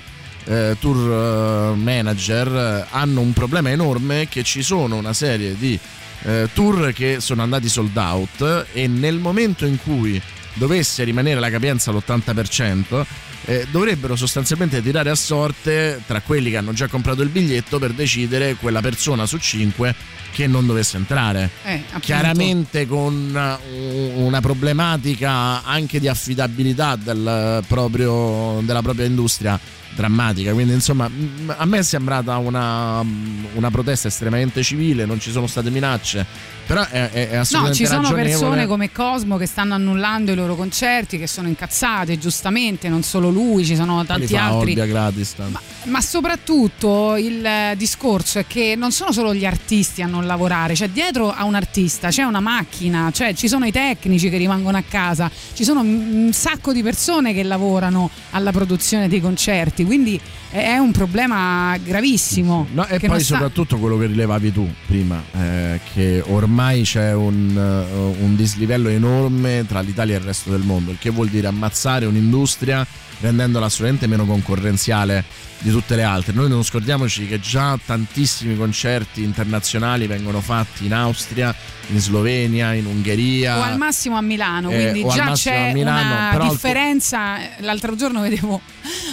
eh, tour eh, manager eh, hanno un problema enorme che ci sono una serie di eh, tour che sono andati sold out e nel momento in cui dovesse rimanere la capienza all'80% eh, dovrebbero sostanzialmente tirare a sorte tra quelli che hanno già comprato il biglietto per decidere quella persona su cinque che non dovesse entrare. Eh. Chiaramente con uh, una problematica anche di affidabilità del proprio- della propria industria drammatica. Quindi, insomma, a me è sembrata una, una protesta estremamente civile, non ci sono state minacce. Però è, è, è assolutamente No, ci sono persone come Cosmo che stanno annullando i loro concerti, che sono incazzate, giustamente, non solo lui, ci sono tanti altri. Gratis. tanto. Ma soprattutto il eh, discorso è che non sono solo gli artisti a non lavorare, cioè dietro a un artista c'è una macchina, cioè ci sono i tecnici che rimangono a casa, ci sono un sacco di persone che lavorano alla produzione dei concerti, quindi è un problema gravissimo. No, e poi non sta- soprattutto quello che rilevavi tu prima, eh, che ormai c'è un, eh, un dislivello enorme tra l'Italia e il resto del mondo, il che vuol dire ammazzare un'industria rendendola assolutamente meno concorrenziale di tutte le altre. Noi non scordiamoci che già tantissimi concerti internazionali vengono fatti in Austria, in Slovenia, in Ungheria. o al massimo a Milano, Eh, quindi già c'è Milano, una differenza. L'altro giorno vedevo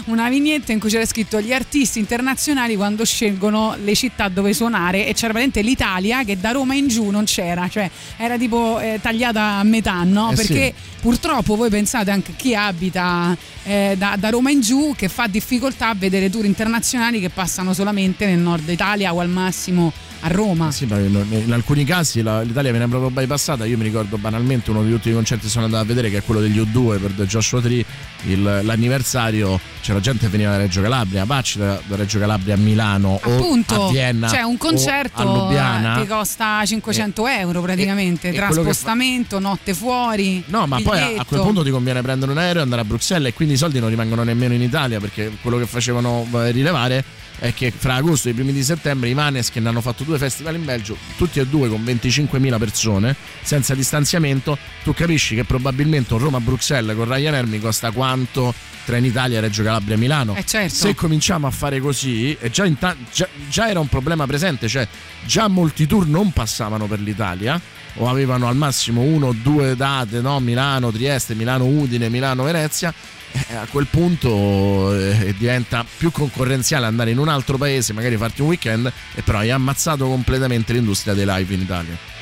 una vignetta in cui c'era scritto gli artisti internazionali quando scelgono le città dove suonare e c'era praticamente l'Italia che da Roma in giù non c'era, cioè era tipo eh, tagliata a metà, no? Eh Perché sì. purtroppo voi pensate anche chi abita eh, da, da Roma in giù che fa difficoltà a vedere tour internazionali che passano solamente nel nord Italia o al massimo a Roma. Sì, ma in, alcuni casi la- l'Italia viene proprio bypassata. Io mi ricordo banalmente uno degli ultimi concerti che sono andato a vedere, che è quello degli U2 per Joshua Tree. il- l'anniversario c'era gente che veniva da Reggio Calabria, Pacci da, da Reggio Calabria a Milano Appunto, o a Vienna. cioè un concerto a Lubiana. ti costa 500 euro praticamente, e tra che spostamento, notte fuori. No, ma poi a, a biglietto. quel punto ti conviene prendere un aereo e andare a Bruxelles e quindi i soldi non rimangono nemmeno in Italia perché quello che facevano eh, rilevare è che fra agosto e i primi di settembre i Maneskin hanno fatto due festival in Belgio, tutti e due con 25.000 persone, senza distanziamento. Tu capisci che probabilmente un Roma-Bruxelles con Ryanair mi costa quanto Trenitalia, Reggio Calabria, Milano. Eh, certo. Se cominciamo a fare così, già, inta- già, già era un problema presente, cioè già molti tour non passavano per l'Italia o avevano al massimo uno o due date, no? Milano, Trieste, Milano, Udine, Milano, Venezia. Eh, a quel punto eh, diventa più concorrenziale andare in un altro paese, magari farti un weekend, e però hai ammazzato completamente l'industria dei live in Italia.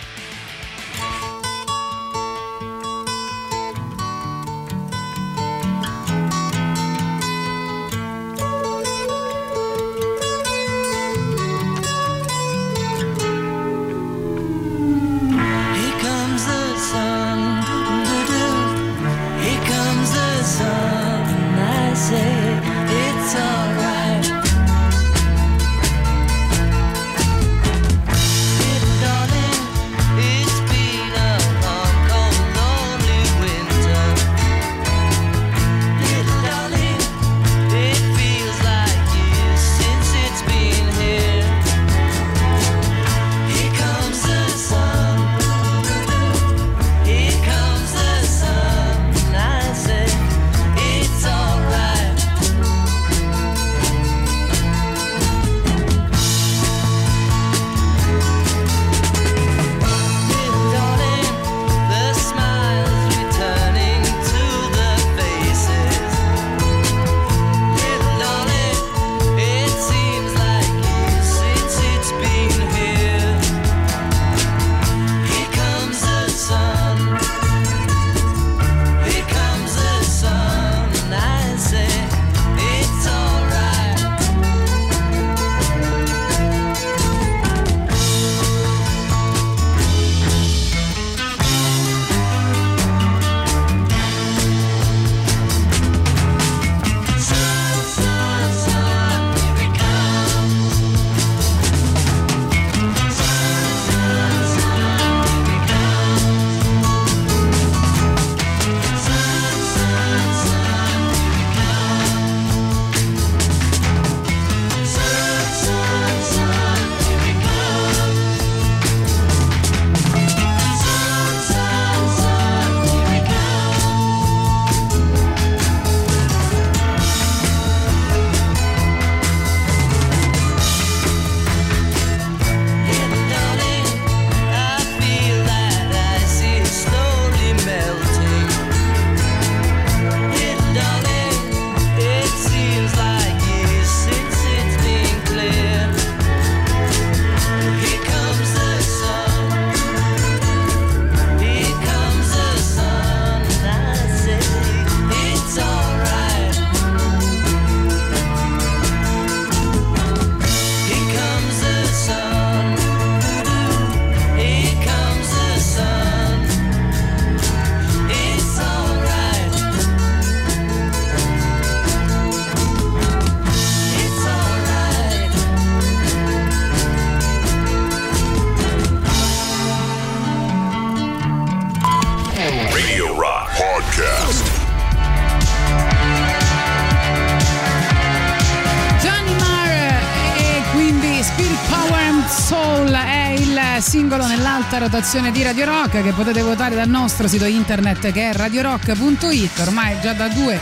Rotazione di Radio Rock che potete votare dal nostro sito internet che è radiorock.it ormai già da due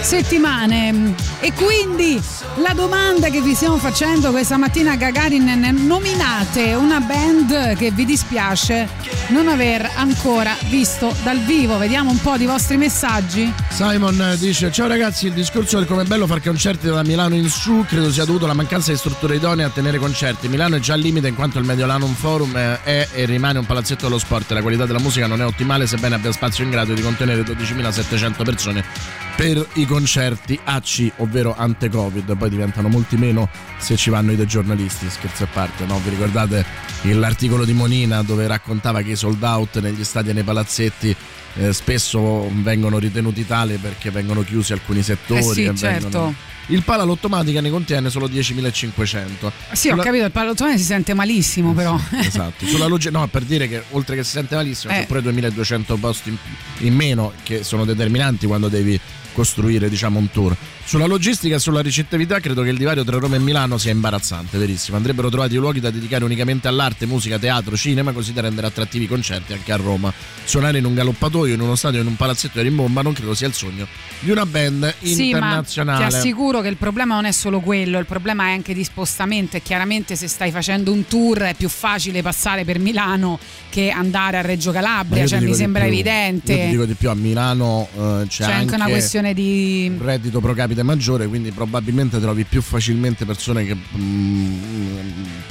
settimane. E quindi la domanda che vi stiamo facendo questa mattina a Gagarin nominate una band che vi dispiace non aver ancora visto dal vivo. Vediamo un po' di vostri messaggi Simon dice: Ciao ragazzi, il discorso del come è bello fare concerti da Milano in su credo sia dovuto alla mancanza di strutture idonee a tenere concerti. Milano è già al limite in quanto il Mediolanum Forum è e rimane un palazzetto dello sport. La qualità della musica non è ottimale, sebbene abbia spazio in grado di contenere 12.700 persone per i concerti AC, ovvero ante-Covid. Poi diventano molti meno se ci vanno i dei giornalisti, scherzi a parte, no? Vi ricordate l'articolo di Monina dove raccontava che i sold out negli stadi e nei palazzetti eh, spesso vengono ritenuti tali perché vengono chiusi alcuni settori. Eh sì, certo. vengono- Il palalotomatica ne contiene solo 10.500. sì ho Sulla- capito il pallottone si sente malissimo però Esatto, sulla logi- no, per dire che oltre che si sente malissimo, Eh. c'è pure 2200 posti in, in meno che sono determinanti quando devi costruire diciamo un tour. Sulla logistica e sulla ricettività credo che il divario tra Roma e Milano sia imbarazzante, verissimo. Andrebbero trovati luoghi da dedicare unicamente all'arte, musica, teatro, cinema, così da rendere attrattivi i concerti anche a Roma. Suonare in un galoppatoio, in uno stadio, in un palazzetto di rimbomba non credo sia il sogno di una band Sì, ma internazionale. ti assicuro che il problema non è solo quello, il problema è anche di spostamento e chiaramente se stai facendo un tour è più facile passare per Milano che andare a Reggio Ma Calabria, io cioè mi sembra più. evidente. Io ti dico di più, a Milano eh, c'è, C'è anche una questione di un reddito pro capite maggiore, quindi probabilmente trovi più facilmente persone che mm,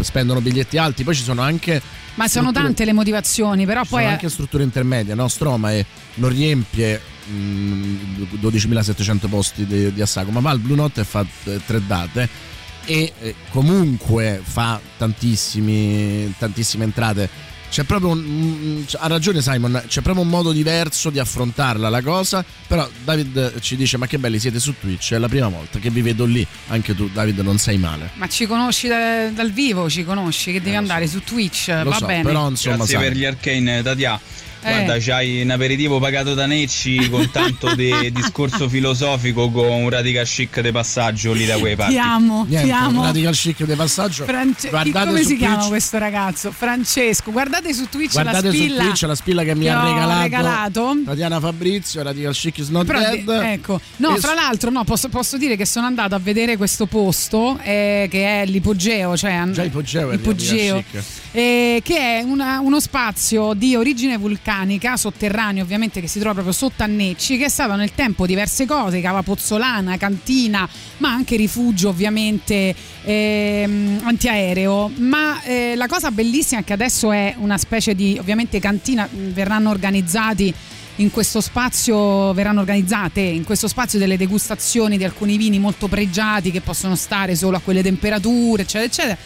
spendono biglietti alti. Poi ci sono anche. Ma sono tante le motivazioni, però poi sono anche strutture intermedie, no? Stroma e non riempie mm, 12.700 posti di, di Assago, ma va al Blue Note e fa eh, tre date e eh, comunque fa tantissimi, tantissime entrate. C'è proprio un, ha ragione Simon, c'è proprio un modo diverso di affrontarla la cosa, però David ci dice ma che belli siete su Twitch, è la prima volta che vi vedo lì, anche tu David non sei male. ma ci conosci da- dal vivo, ci conosci che devi andare su Twitch, Eh, Lo va so, bene. però insomma Grazie sai. per gli arcane, Tatia. Eh. Guarda, c'hai un aperitivo pagato da Necci con tanto di discorso filosofico con un radical chic de passaggio lì da quei parti. Ti amo, Niente, ti amo. un radical chic di passaggio. France- Guardate come su si chiama Twitch- questo ragazzo? Francesco. Guardate su Twitch Guardate la su spilla. Twitch la spilla che mi che ha ho regalato, regalato. Tatiana Fabrizio, Radical Chic is not Però dead. di- ecco, no, E fra l'altro, no, posso, posso dire che sono andato a vedere questo posto eh, che è l'ipogeo, cioè Già ipogeo è Ipogeo, Radical Chic. Eh, che è una- uno spazio di origine vulcanica, sotterraneo ovviamente, che si trova proprio sotto Annecci, che è stato nel tempo diverse cose, cava pozzolana, cantina, ma anche rifugio ovviamente ehm, antiaereo. Ma eh, la cosa bellissima è che adesso è una specie di, ovviamente cantina, mh, verranno organizzati in questo spazio verranno organizzate in questo spazio delle degustazioni di alcuni vini molto pregiati che possono stare solo a quelle temperature eccetera eccetera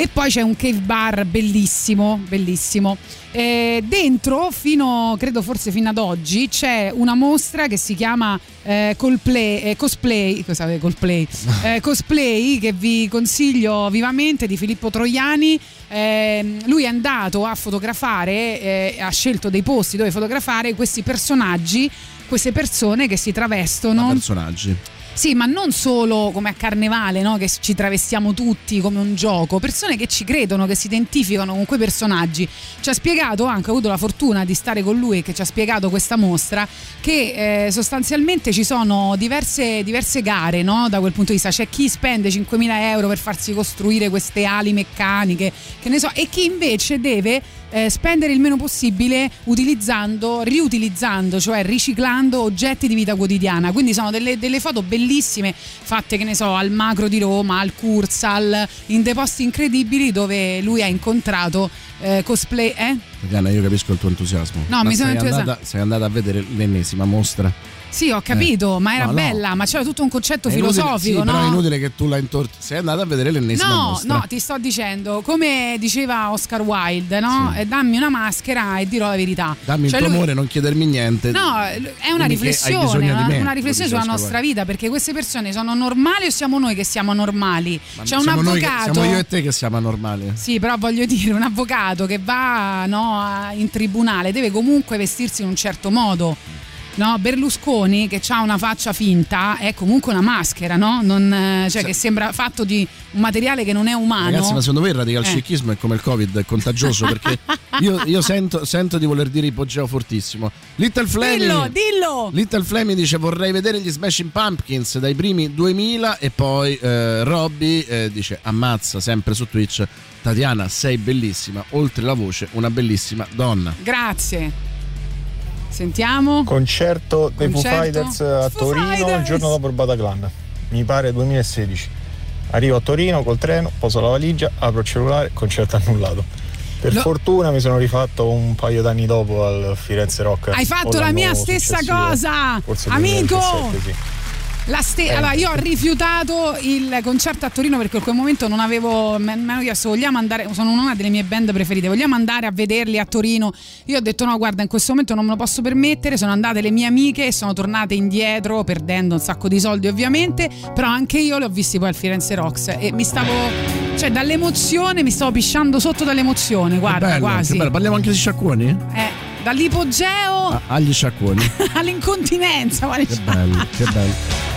e poi c'è un cave bar bellissimo bellissimo. Eh, dentro fino credo forse fino ad oggi c'è una mostra che si chiama eh, Coldplay, eh, cosplay cosa Coldplay? Eh, cosplay che vi consiglio vivamente di Filippo Troiani. Eh, lui è andato a fotografare eh, ha scelto dei posti dove fotografare questi personaggi queste persone che si travestono personaggi. Sì, ma non solo come a carnevale, no? che ci travestiamo tutti come un gioco, persone che ci credono, che si identificano con quei personaggi. Ci ha spiegato, anche ho avuto la fortuna di stare con lui che ci ha spiegato questa mostra, che eh, sostanzialmente ci sono diverse, diverse gare no? da quel punto di vista. C'è chi spende 5.000 euro per farsi costruire queste ali meccaniche, che ne so, e chi invece deve eh, spendere il meno possibile utilizzando, riutilizzando, cioè riciclando oggetti di vita quotidiana. Quindi sono delle, delle foto bellissime fatte, che ne so, al macro di Roma, al Kurzal, in dei posti incredibili dove lui ha incontrato eh, cosplay. Eh? Tatiana, io capisco il tuo entusiasmo. No, mi sono entusiasmata. sei andata a vedere l'ennesima mostra. Sì, ho capito, ma era Eh. No, no. bella, ma c'era tutto un concetto È inutile- filosofico, sì, no? Però è inutile che tu la intorti. Sei andata a vedere l'ennesima No, mostra. no, ti sto dicendo, come diceva Oscar Wilde, no? Eh, dammi una maschera e dirò la verità. Dammi Cioè, il tuo lui- amore, non chiedermi niente. No, è una riflessione, di una- una riflessione sulla Oscar nostra Wilde. vita, perché queste persone sono normali o siamo noi che siamo normali? C'è un noi che- avvocato. siamo io e te che siamo anormali. Sì, però voglio dire, un avvocato che va no, in tribunale deve comunque vestirsi in un certo modo. No? Berlusconi che ha una faccia finta è comunque una maschera, no? Non, eh, cioè Sì. che sembra fatto di un materiale che non è umano. Ragazzi, ma secondo me il radical Eh. chicchismo è come il Covid, è contagioso perché io, io sento, sento di voler dire ipogeo fortissimo. Little Flemmy, Dillo, dillo! Little Flemmy dice vorrei vedere gli Smashing Pumpkins dai primi 2000 e poi eh, Robby eh, dice ammazza sempre su Twitch Tatiana sei bellissima, oltre la voce una bellissima donna. Grazie. Sentiamo. Concerto dei Foo Concerto? Fighters a Foo Torino Fighters. il giorno dopo il Bataclan. Mi pare 2016. Arrivo a Torino col treno, poso la valigia, apro il cellulare, concerto annullato. Per Lo- fortuna mi sono rifatto un paio d'anni dopo al Firenze Rock. Hai fatto la mia stessa cosa! forse Amico! 2017, sì. Ste- Eh. allora, io ho rifiutato il concerto a Torino perché in quel momento non avevo. Mi hanno chiesto: vogliamo andare? Sono una delle mie band preferite. Vogliamo andare a vederli a Torino? Io ho detto: no, guarda, in questo momento non me lo posso permettere. Sono andate le mie amiche e sono tornate indietro, perdendo un sacco di soldi, ovviamente. Però anche io li ho visti poi al Firenze Rocks e mi stavo. Cioè, dall'emozione mi stavo pisciando sotto dall'emozione, guarda, Bello, quasi. Parliamo anche di sciacquoni? Eh, dall'ipogeo Ah, agli sciacquoni. all'incontinenza. Che bello, che bello.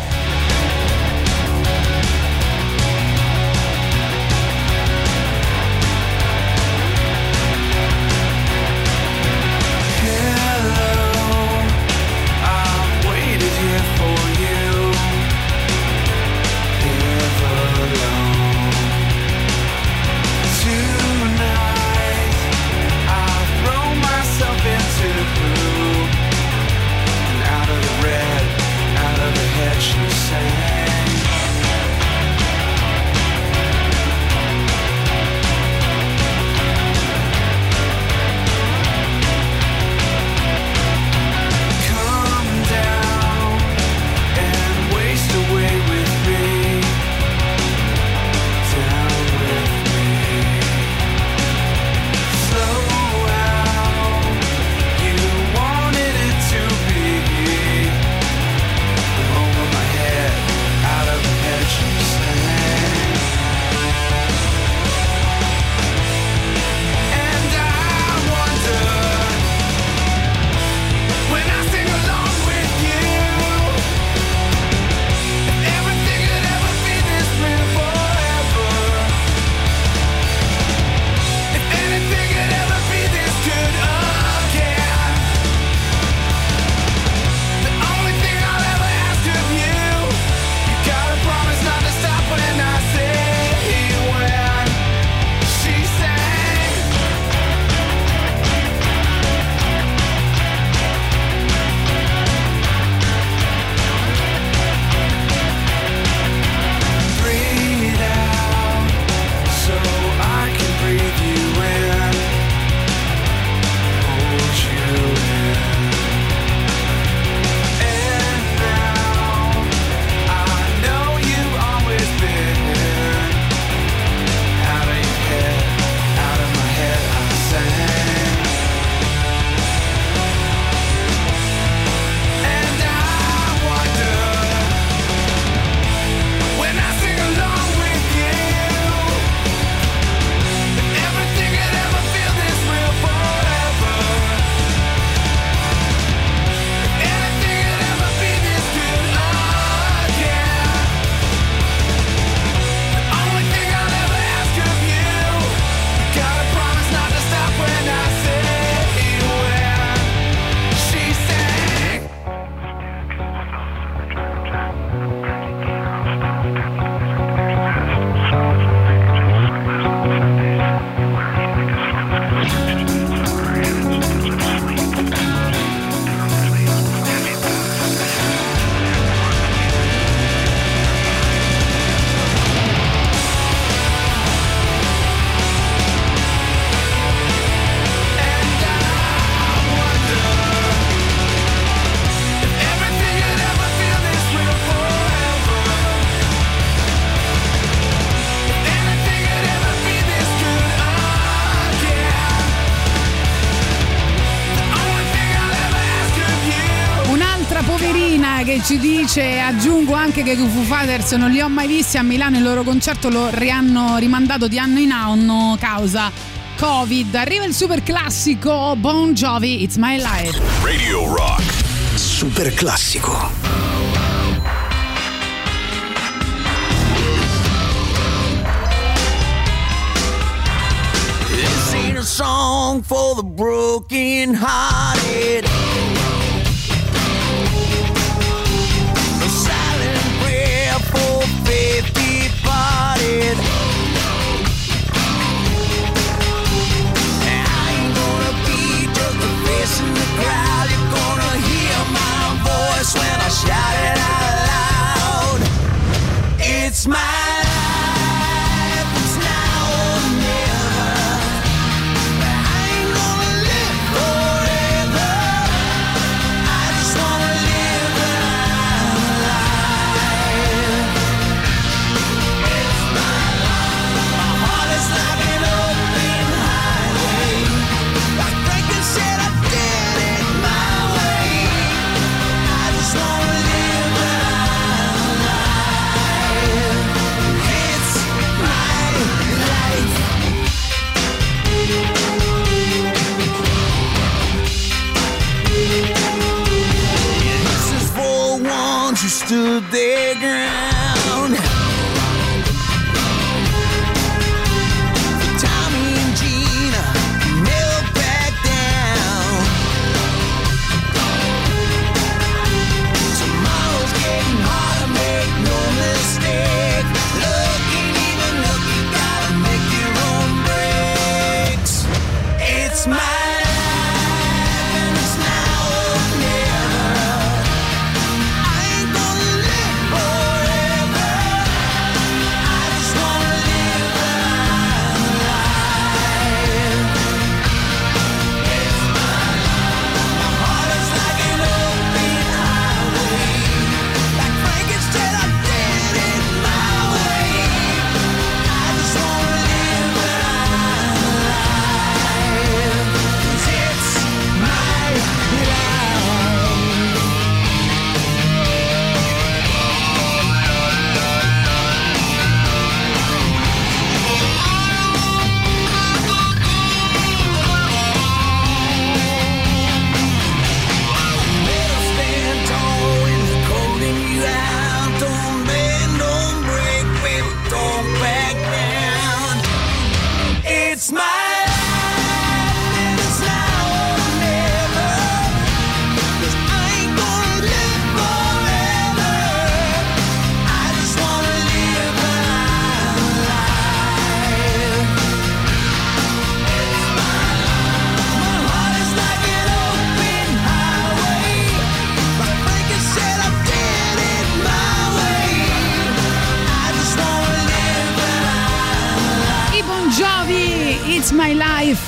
Aggiungo anche che i Foo Fighters non li ho mai visti a Milano, il loro concerto lo hanno rimandato di anno in anno causa Covid. Arriva il super classico Bon Jovi, It's My Life. Radio Rock. super classico. Song for the broken hearted.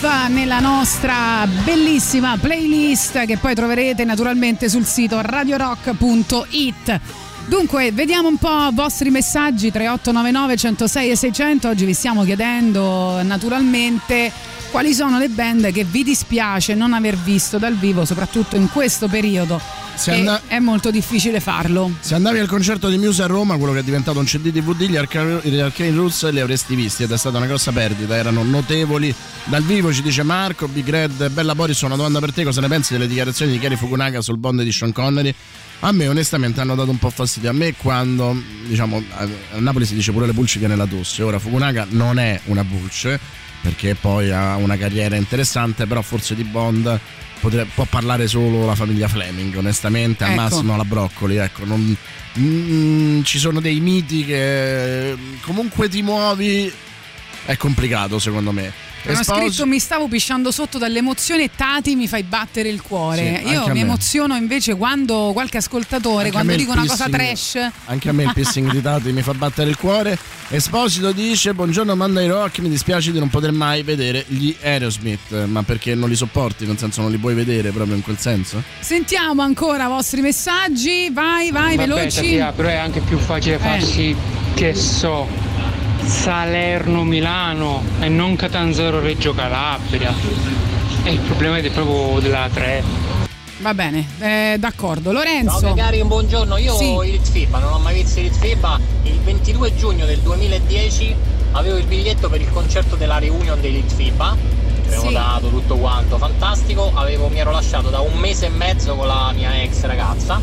Nella nostra bellissima playlist che poi troverete naturalmente sul sito radiorock.it. Dunque, vediamo un po' i vostri messaggi 3899 106 e 600. Oggi vi stiamo chiedendo naturalmente quali sono le band che vi dispiace non aver visto dal vivo, soprattutto in questo periodo. And- è molto difficile farlo. Se andavi al concerto di Muse a Roma, quello che è diventato un CD DVD, gli Arca- gli Arcane Roots li avresti visti ed è stata una grossa perdita, erano notevoli. Dal vivo ci dice Marco, Big Red, Bella Boris, una domanda per te, cosa ne pensi delle dichiarazioni di Kerry Fukunaga sul bond di Sean Connery? A me onestamente hanno dato un po' fastidio, a me quando, diciamo, a a Napoli si dice pure le pulci viene la tosse, ora Fukunaga non è una pulce, perché poi ha una carriera interessante, però forse di Bond potre- può parlare solo la famiglia Fleming, onestamente, al Ecco. massimo la Broccoli, ecco, non- mm, ci sono dei miti che comunque ti muovi è complicato secondo me. Hanno Esposi- scritto mi stavo pisciando sotto dall'emozione Tati mi fai battere il cuore. Sì, Io mi emoziono invece quando qualche ascoltatore, Anche quando dico una cosa trash, Anche a me il pissing di Tati mi fa battere il cuore. Esposito dice: Buongiorno Monday Rock, mi dispiace di non poter mai vedere gli Aerosmith. Ma perché non li sopporti? Nel senso non li puoi vedere proprio in quel senso? sentiamo ancora i vostri messaggi. Vai, vai, Vabbè, veloci. Tatia, però è anche più facile farsi, che so, Salerno-Milano e non Catanzaro-Reggio Calabria. E il problema è proprio della 3. Va bene, eh, d'accordo. Lorenzo. Ciao cari, un buongiorno. Io Sì. il FIBA, non ho mai visto il FIBA. Il 22 giugno del 2010 avevo il biglietto per il concerto della reunion dei Lit FIBA prenotato tutto quanto, fantastico. Avevo, mi ero lasciato da un mese e mezzo con la mia ex ragazza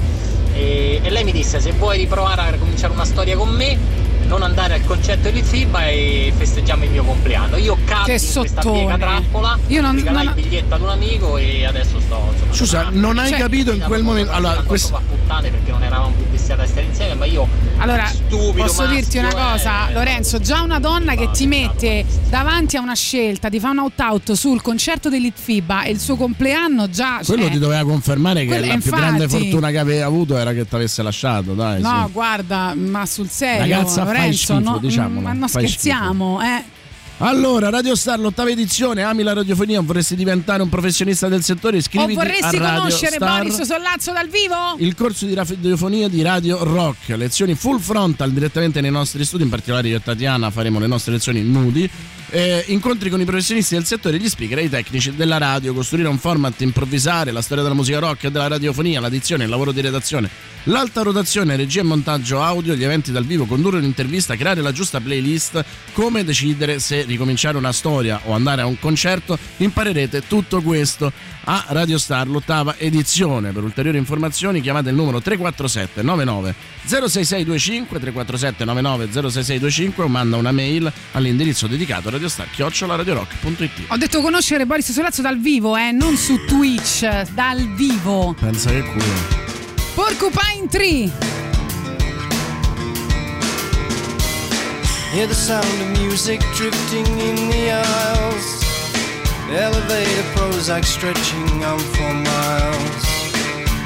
e, e lei mi disse se vuoi riprovare a cominciare una storia con me non andare al concerto di FIBA e festeggiamo il mio compleanno. Io cado Che sottone. piega trappola, Io non- non- il biglietto ad un amico e adesso sto insomma, Scusa, non hai Cioè- capito in quel momento. Allora, questo. a puttane perché non eravamo più destinati a stare insieme, ma io Allora, stupido posso dirti una maschio, cosa, eh, Lorenzo, già una donna che ti mette davanti a una scelta, ti fa un out-out sul concerto dell'Itfiba e il suo compleanno già... Quello cioè- ti doveva confermare che Quello- la più infatti. grande fortuna che avevi avuto era che ti avesse lasciato, dai. No, su. guarda, ma sul serio, Ragazza, fai Lorenzo, schifo, no, diciamolo, ma non scherziamo, eh. Allora, Radio Star, l'ottava edizione, ami la radiofonia, vorresti diventare un professionista del settore? O Iscriviti vorresti a Radio conoscere Star. Boris Sollazzo dal vivo? Il corso di radiofonia di Radio Rock, lezioni full frontal direttamente nei nostri studi, in particolare io e Tatiana faremo le nostre lezioni nudi. Eh, incontri con i professionisti del settore, gli speaker e i tecnici della radio, costruire un format, improvvisare, la storia della musica rock e della radiofonia, l'addizione, il lavoro di redazione, l'alta rotazione, regia e montaggio audio, gli eventi dal vivo, condurre un'intervista, creare la giusta playlist, come decidere se ricominciare una storia o andare a un concerto, imparerete tutto questo a Radio Star, l'ottava edizione. Per ulteriori informazioni chiamate il numero 347 99 06625 347 99 06625 o manda una mail all'indirizzo dedicato radiostar@radiorock.it. Ho detto conoscere Boris Sollazzo dal vivo, eh, non su Twitch, dal vivo. Pensa che culo. Porcupine Tree. Hear the sound of music drifting in the aisles. Elevator Prozac stretching on for miles.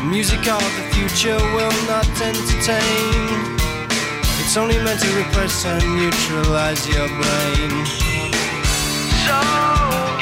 Music of the future will not entertain. It's only meant to repress and neutralize your brain. So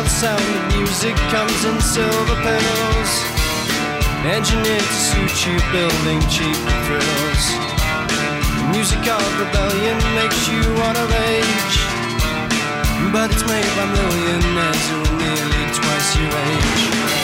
The sound of music comes in silver pedals, engineered to suit you, building cheap thrills. The music of rebellion makes you wanna rage, but it's made by millionaires who are nearly twice your age.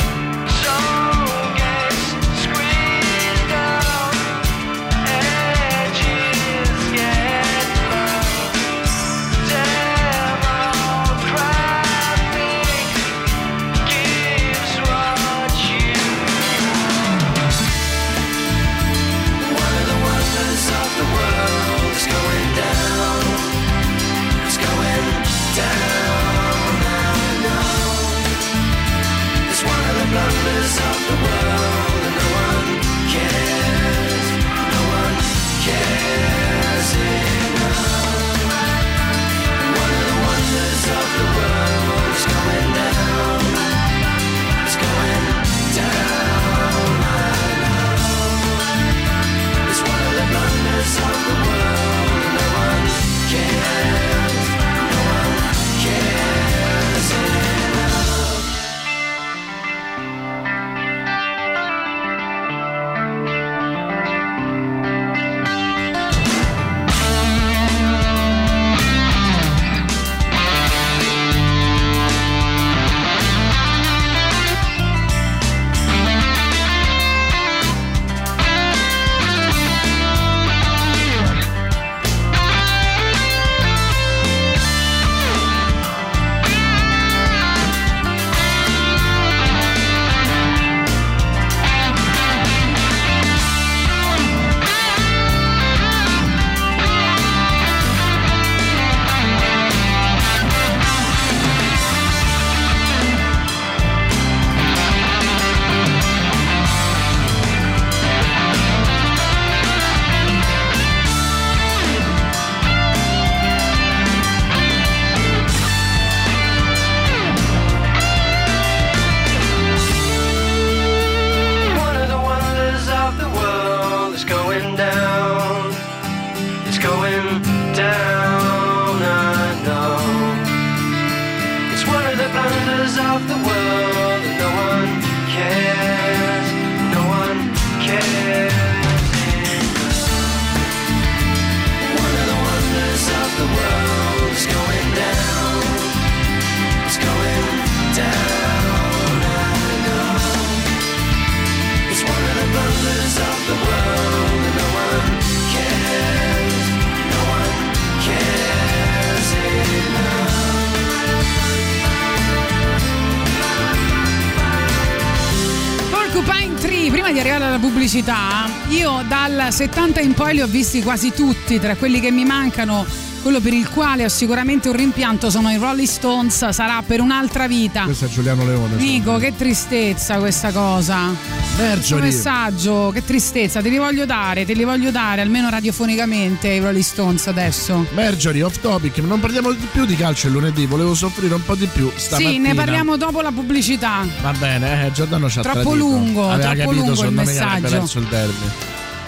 Pubblicità, io dal 70 in poi li ho visti quasi tutti, tra quelli che mi mancano. Quello per il quale ho sicuramente un rimpianto sono i Rolling Stones, sarà per un'altra vita. Questo è Giuliano Leone. Nico, che tristezza questa cosa. Questo Mergioli. messaggio, che tristezza, te li voglio dare, te li voglio dare almeno radiofonicamente i Rolling Stones adesso. Mergiori, off topic, non parliamo di più di calcio il lunedì, volevo soffrire un po' di più stamattina. Sì, ne parliamo dopo la pubblicità. Va bene, eh, Giordano ci ha Troppo tradito. lungo, Aveva troppo capito, lungo il messaggio. perso il derby.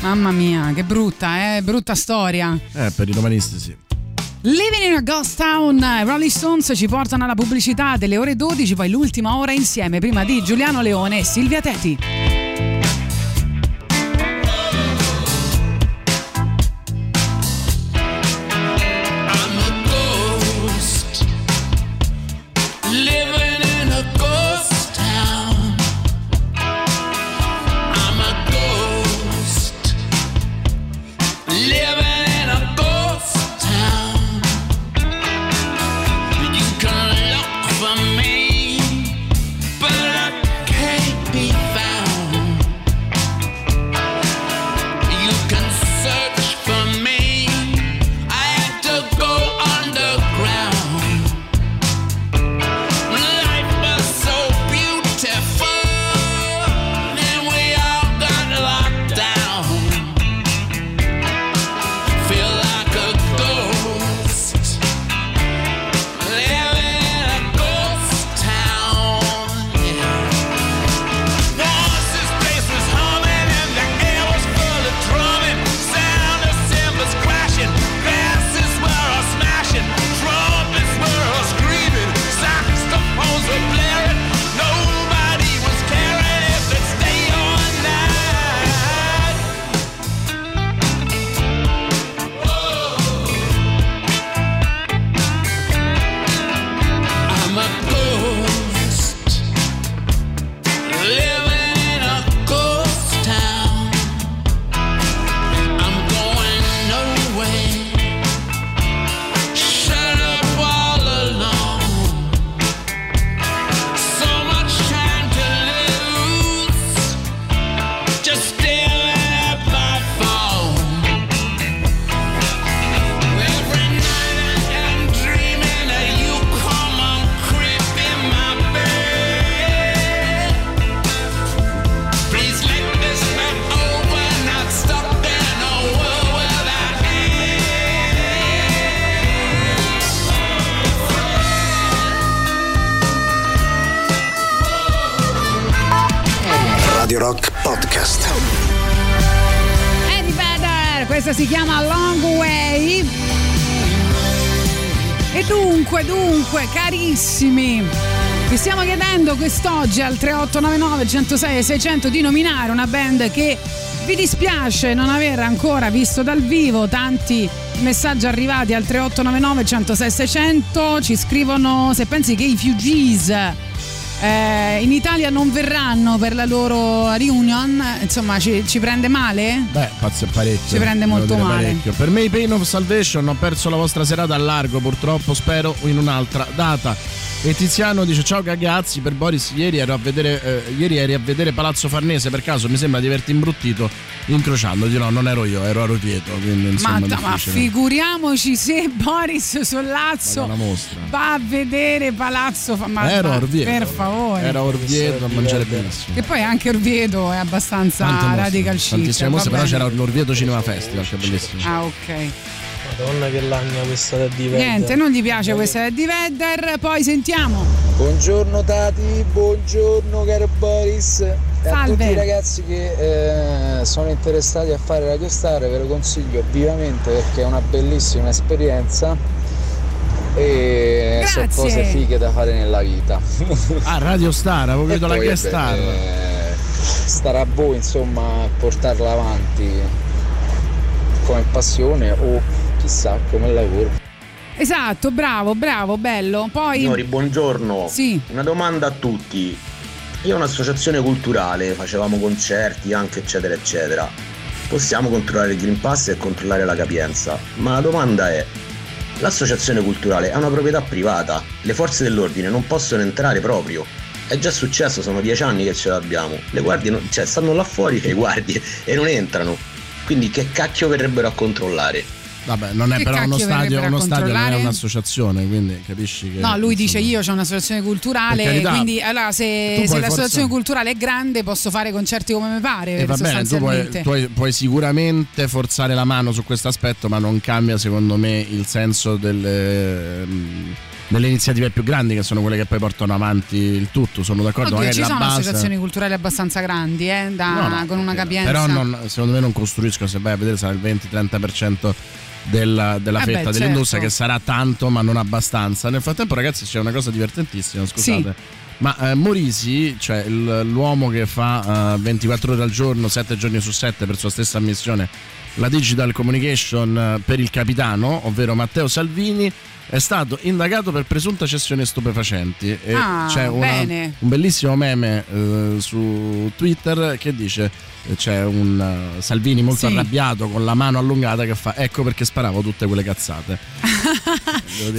Mamma mia, che brutta, eh, brutta storia. Eh, per i romanisti sì. Living in a Ghost Town, Rolling Stones ci portano alla pubblicità delle ore 12, poi l'ultima ora insieme, prima di Giuliano Leone e Silvia Teti. Quest'oggi al 3899 106 600 di nominare una band che vi dispiace non aver ancora visto dal vivo tanti messaggi arrivati al 3899 106 600 ci scrivono se pensi che i Fugees eh, in Italia non verranno per la loro reunion insomma ci, ci prende male? Beh, pazzo è parecchio. Ci prende molto male. parecchio. Per me i Pain of Salvation ho perso la vostra serata a largo, purtroppo spero in un'altra data. E Tiziano dice ciao ragazzi, per Boris ieri ero a vedere eh, ieri eri a vedere Palazzo Farnese, per caso mi sembra di averti imbruttito incrociandoti. No, non ero io, ero a insomma Ma, ma figuriamoci se Boris Sollazzo va a vedere Palazzo Fa- ma- Ero a ma- Orvieto. Per favore. Ero a Orvieto a mangiare benissimo. Che poi anche Orvieto è abbastanza radical chic. Tantissime mostre, però c'era l'Orvieto Cinema Festival, che è bellissimo. Ah, ok. Madonna che lagna questa da di Niente, non gli piace questa di Vedder. Poi sentiamo. Buongiorno Tati, buongiorno caro Boris. E a tutti i Salve. ragazzi che eh, sono interessati a fare Radio Star ve lo consiglio vivamente perché è una bellissima esperienza e sono Grazie. cose fighe da fare nella vita. Ah, Radio Star, avevo vedo la vabbè, star. eh, starà a voi insomma a portarla avanti come passione o chissà come lavoro. Esatto, bravo, bravo, bello. Poi Signori, buongiorno. Sì. Una domanda a tutti. Io ho un'associazione culturale, facevamo concerti anche eccetera eccetera. Possiamo controllare il Green Pass e controllare la capienza, ma la domanda è l'associazione culturale è una proprietà privata, le forze dell'ordine non possono entrare proprio. È già successo, sono dieci anni che ce l'abbiamo. Le guardie non- cioè, stanno là fuori le guardie e non entrano. Quindi che cacchio verrebbero a controllare? Vabbè, non è Che però uno stadio, uno stadio non è un'associazione, quindi capisci che. No, lui dice io ho un'associazione culturale, carità, quindi allora se, se l'associazione forse- culturale è grande posso fare concerti come mi pare, E va bene, tu puoi, puoi- puoi sicuramente forzare la mano su questo aspetto, ma non cambia secondo me il senso delle, ehm, delle iniziative più grandi che sono quelle che poi portano avanti il tutto. Sono d'accordo, Oddio, magari ci sono base. associazioni culturali abbastanza grandi, eh, da- No, no, con una capienza. Però non- secondo me non costruisco, se vai a vedere sarà il 20-30% della, della Eh beh, fetta dell'industria certo. che sarà tanto ma non abbastanza. Nel frattempo ragazzi c'è una cosa divertentissima, scusate. Sì. Ma eh, Morisi, cioè il- l'uomo che fa eh, 24 ore al giorno, 7 giorni su 7 per sua stessa ammissione, la digital communication eh, per il capitano, ovvero Matteo Salvini, è stato indagato per presunta cessione stupefacenti. E Ah, c'è una- un bellissimo meme eh, su Twitter che dice eh, c'è un eh, Salvini molto Sì. arrabbiato con la mano allungata che fa ecco perché sparavo tutte quelle cazzate.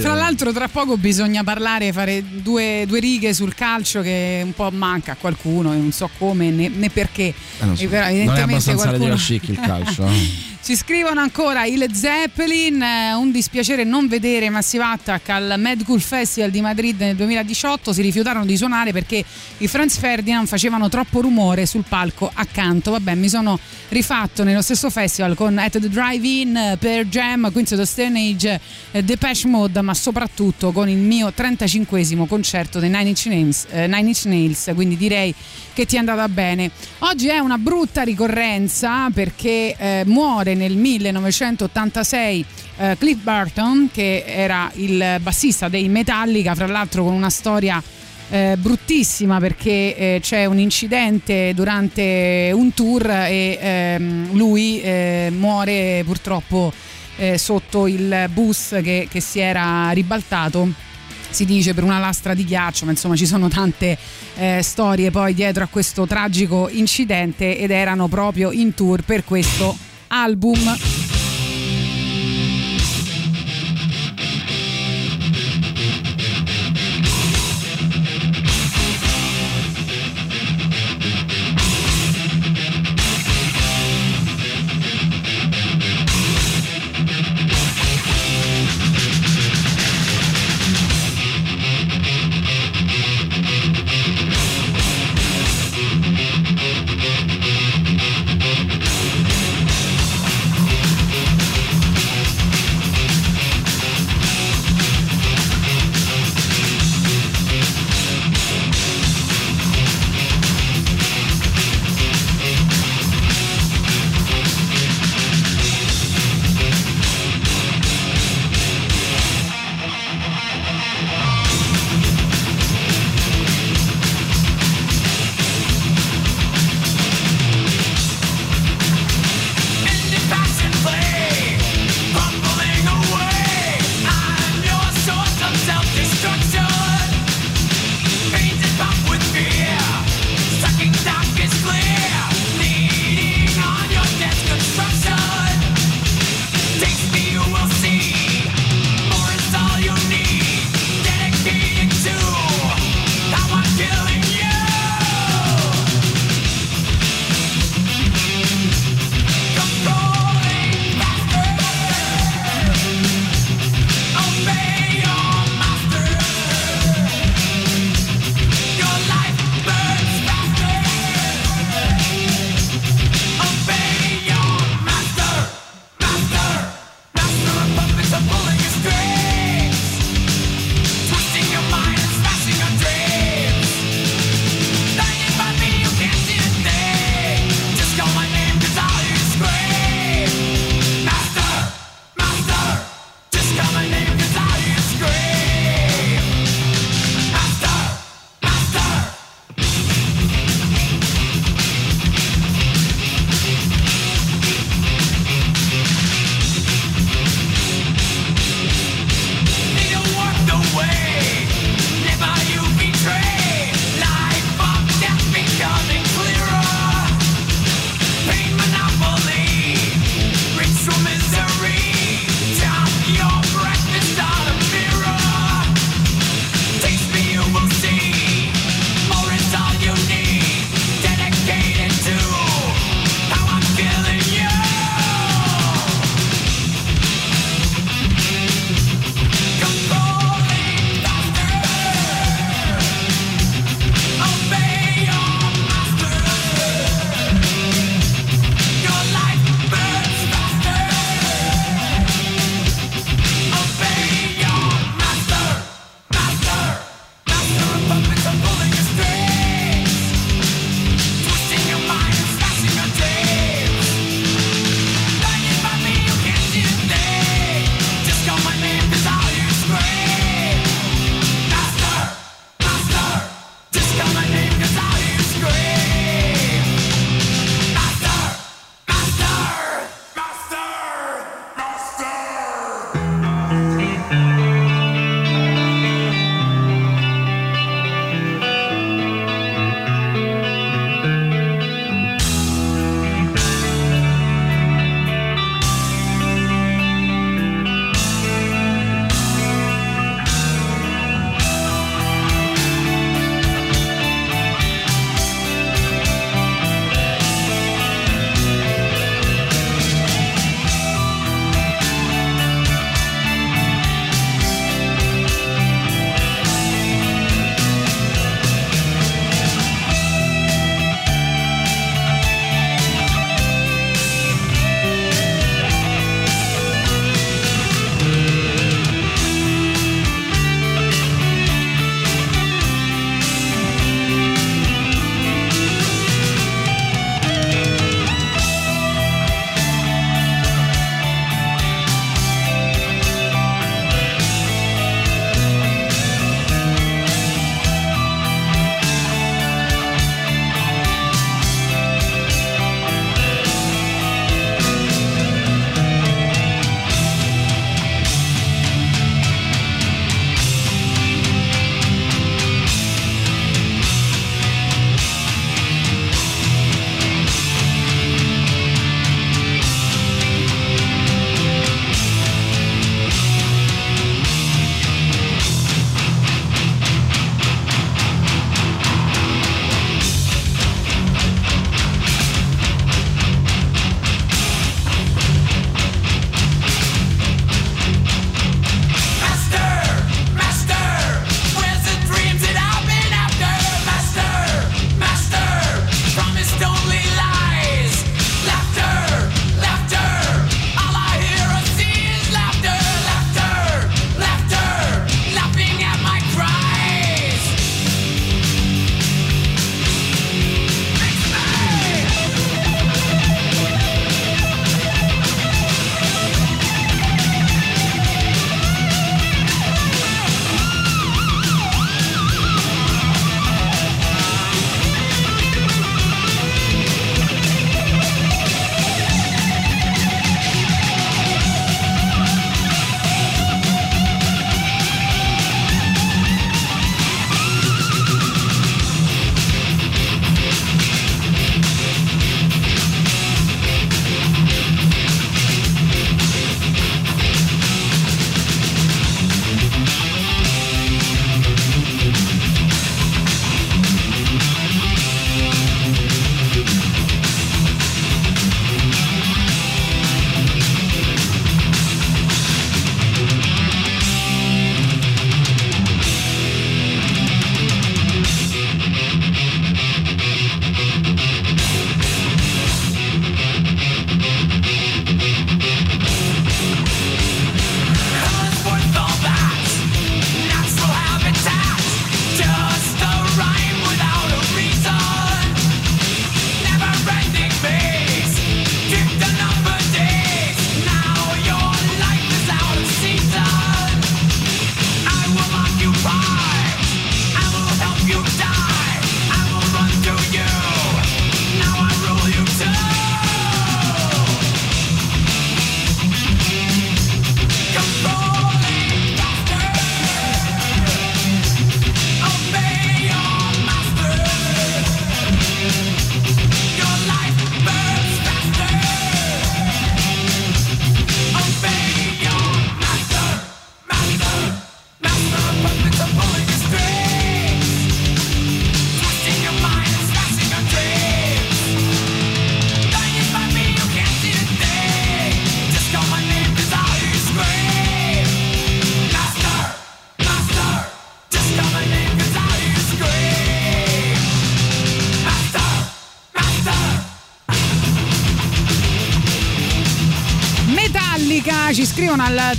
Fra l'altro tra poco bisogna parlare, fare due, due righe sul calcio che un po' manca a qualcuno e non so come né, né perché. Eh, non so. Però non è evidentemente abbastanza qualcuno... chic il calcio. Ci scrivono ancora i Led Zeppelin, eh, un dispiacere non vedere Massive Attack al Mad Cool Festival di Madrid nel 2018, si rifiutarono di suonare perché i Franz Ferdinand facevano troppo rumore sul palco accanto. Vabbè, mi sono rifatto nello stesso festival con At the Drive-In, eh, Per Jam, of the Stone Age, eh, Depeche Mode, ma soprattutto con il mio 35esimo concerto dei Nine Inch Nails, eh, Nine Inch Nails, quindi direi che ti è andata bene. Oggi è una brutta ricorrenza perché eh, muore nel 1986 eh, Cliff Burton, che era il bassista dei Metallica, fra l'altro con una storia eh, bruttissima perché eh, c'è un incidente durante un tour e ehm, lui eh, muore purtroppo eh, sotto il bus che, che si era ribaltato si dice per una lastra di ghiaccio, ma insomma ci sono tante eh, storie poi dietro a questo tragico incidente ed erano proprio in tour per questo album.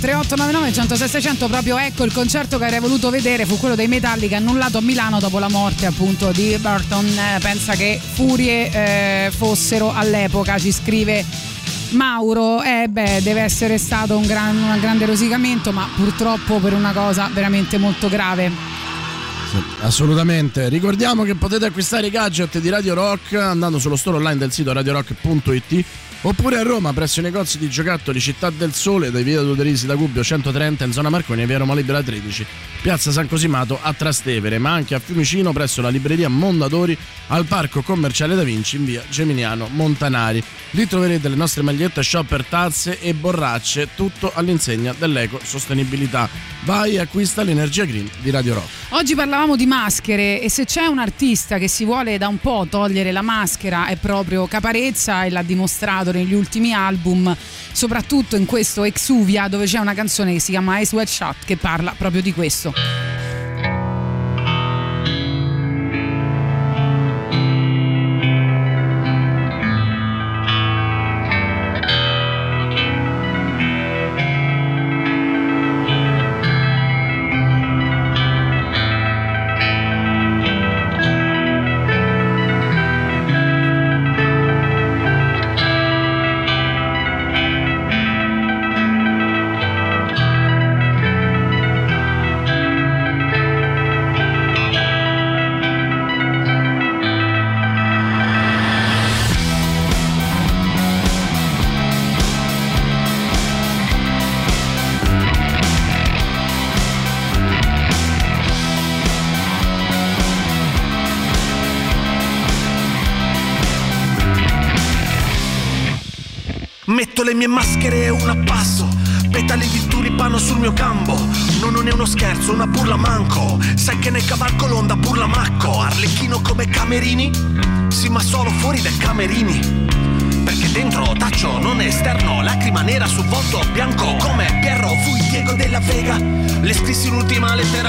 3899 106 600 proprio ecco il concerto che avrei voluto vedere fu quello dei Metallica annullato a Milano dopo la morte appunto di Burton. Pensa che furie eh, fossero all'epoca, ci scrive Mauro, eh beh, deve essere stato un, gran, un grande rosicamento, ma purtroppo per una cosa veramente molto grave. Assolutamente. Ricordiamo che potete acquistare i gadget di Radio Rock andando sullo store online del sito radiorock.it oppure a Roma presso i negozi di giocattoli Città del Sole dai via Duderisi da Gubbio 130 in zona Marconi e via Roma Libera 13 piazza San Cosimato a Trastevere ma anche a Fiumicino presso la libreria Mondadori al parco commerciale Da Vinci in via Geminiano Montanari. Lì troverete le nostre magliette shopper tazze e borracce tutto all'insegna dell'eco sostenibilità. Vai e acquista l'energia green di Radio Rock. Oggi parlavamo di maschere e se c'è un artista che si vuole da un po' togliere la maschera è proprio Caparezza e l'ha dimostrato negli ultimi album, soprattutto in questo Exuvia dove c'è una canzone che si chiama Ice Wet Shot che parla proprio di questo.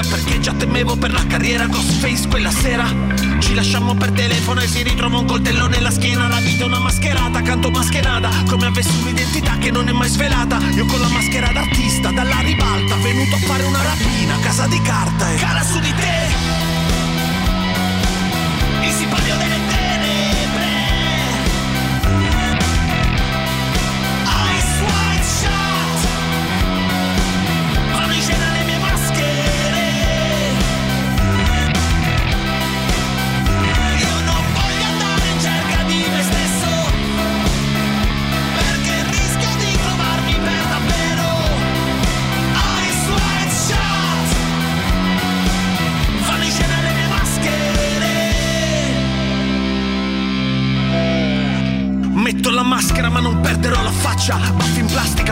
Perché già temevo per la carriera Ghostface quella sera. Ci lasciamo per telefono e si ritrova un coltello nella schiena. La vita è una mascherata, canto mascherata Come avessi un'identità che non è mai svelata. Io con la maschera d'artista dalla ribalta Venuto a fare una rapina, casa di carta e Cara su di te culture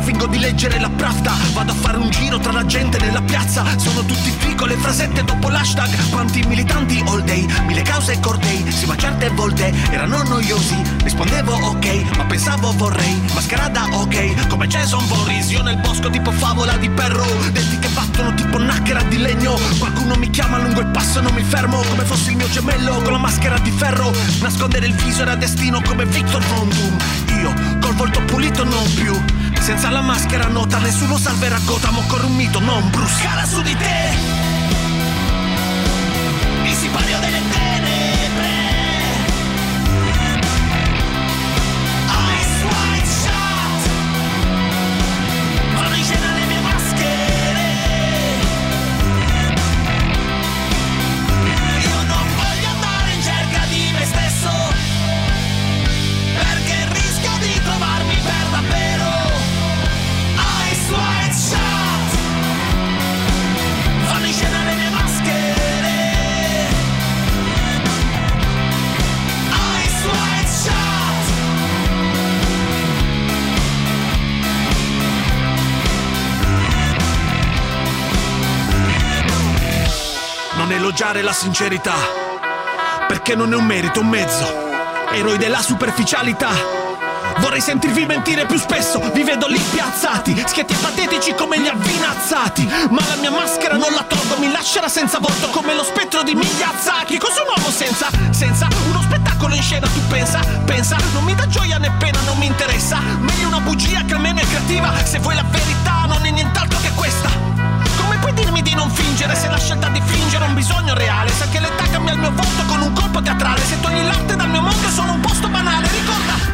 fingo di leggere la pravda. Vado a fare un giro tra la gente nella piazza. Sono tutti qui con le frasette dopo l'hashtag. Quanti militanti all day, mille cause e cortei. Sì ma certe volte erano noiosi. Rispondevo ok, ma pensavo vorrei. Mascherada ok, come Jason Voorhees. Io nel bosco tipo favola di perro. Denti che battono tipo nacchere di legno. Qualcuno mi chiama lungo il passo e non mi fermo. Come fossi il mio gemello con la maschera di ferro. Nascondere il viso era destino come Victor Von Doom. Io col volto pulito non più Senza la maschera nota nessuno salverà Gotham Occorre un mito, non Bruce. Cara su di te Elogiare la sincerità. Perché non è un merito, un mezzo. Eroi della superficialità. Vorrei sentirvi mentire più spesso. Vi vedo lì piazzati Schietti patetici come gli avvinazzati. Ma la mia maschera non la tolgo Mi lascerà senza volto come lo spettro di Miyazaki Cos'è un uomo senza, senza uno spettacolo in scena Tu pensa, pensa. Non mi dà gioia né pena, non mi interessa. Meglio una bugia che almeno è creativa. Se vuoi la verità non è nient'altro che questa. Dirmi di non fingere se la scelta di fingere è un bisogno reale? Se anche l'età cambia il mio volto con un colpo teatrale. Se togli l'arte dal mio mondo è solo un posto banale. Ricorda.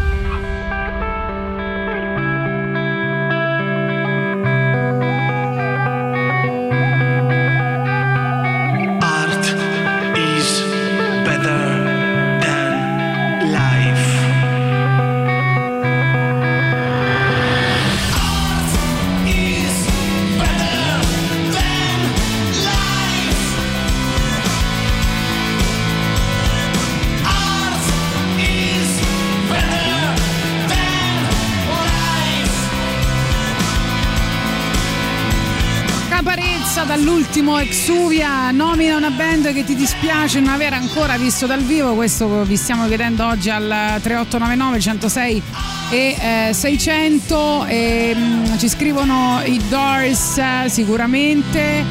Dall'ultimo Exuvia nomina una band che ti dispiace non aver ancora visto dal vivo, questo vi stiamo chiedendo oggi al 3899 106 e eh, 600 e, mm, ci scrivono i Doors eh, sicuramente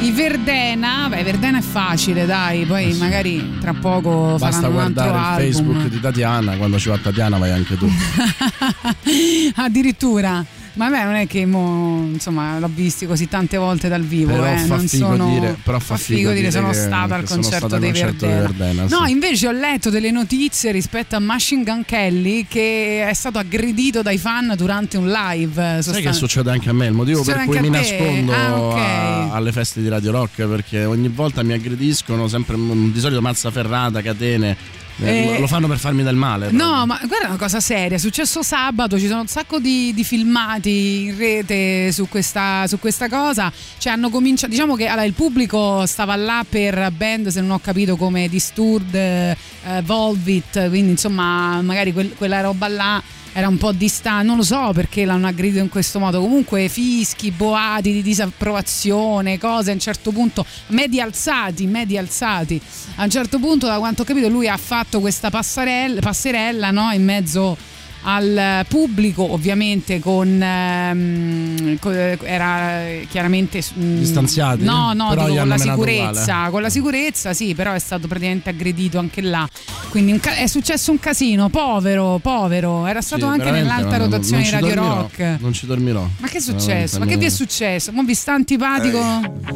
i Verdena, beh Verdena è facile dai, poi magari tra poco Basta faranno un altro guardare il album. Facebook di Tatiana, quando ci va Tatiana vai anche tu. Addirittura. Ma a me non è che mo, insomma, l'ho visti così tante volte dal vivo, Però eh, fa non figo sono dire- però fa figo dire sono che- stata al sono concerto dei concerto Verdena. Verdena, No, sì. invece ho letto delle notizie rispetto a Machine Gun Kelly che è stato aggredito dai fan durante un live. Sai sostan- che succede anche a me? Il motivo Succede per cui mi nascondo Ah, ok. a- alle feste di Radio Rock perché ogni volta mi aggrediscono, sempre di solito mazza ferrata, catene. Eh, Eh, lo fanno per farmi del male. No, ma guarda una cosa seria, è successo sabato, ci sono un sacco di, di filmati in rete su questa, su questa cosa, cioè hanno cominciato, diciamo che allora, il pubblico stava là per band, se non ho capito, come Disturbed, eh, Volvit, quindi insomma magari quel- quella roba là era un po' distante, non lo so perché l'hanno aggredito in questo modo, comunque fischi, boati di disapprovazione, cose a un certo punto, medi alzati, medi alzati, a un certo punto da quanto ho capito lui ha fatto questa passerella, passerella no? in mezzo al pubblico ovviamente con, ehm, era chiaramente mm, Distanziati? no no Però dico con la sicurezza uguale. con la sicurezza sì però è stato praticamente aggredito anche là quindi ca- è successo un casino povero povero era stato Sì, anche nell'alta non- rotazione non di Radio dormirò, Rock Non ci dormirò. ma che è successo? Ma che vi è successo? Mo vi sta antipatico?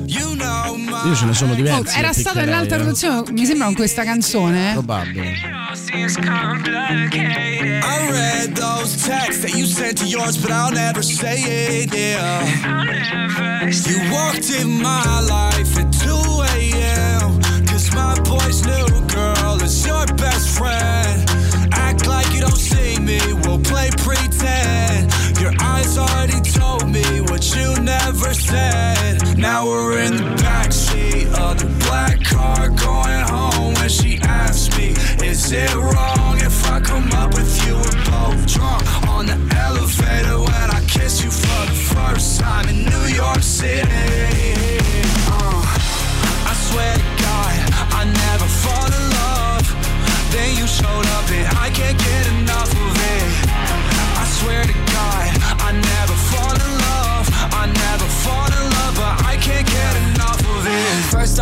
Io ce ne sono diversi. Oh, era piccherei, nell'alta eh. rotazione, mi sembra con questa canzone. Probabile. Those texts that you sent to yours, but I'll never say it, yeah. Never You walked in my life at 2 a.m. Cause my boy's new girl is your best friend. Act like you don't see me, we'll play pretend. Your eyes already told me what you never said. Now we're in the backseat of the black car going home when she asks me, Is it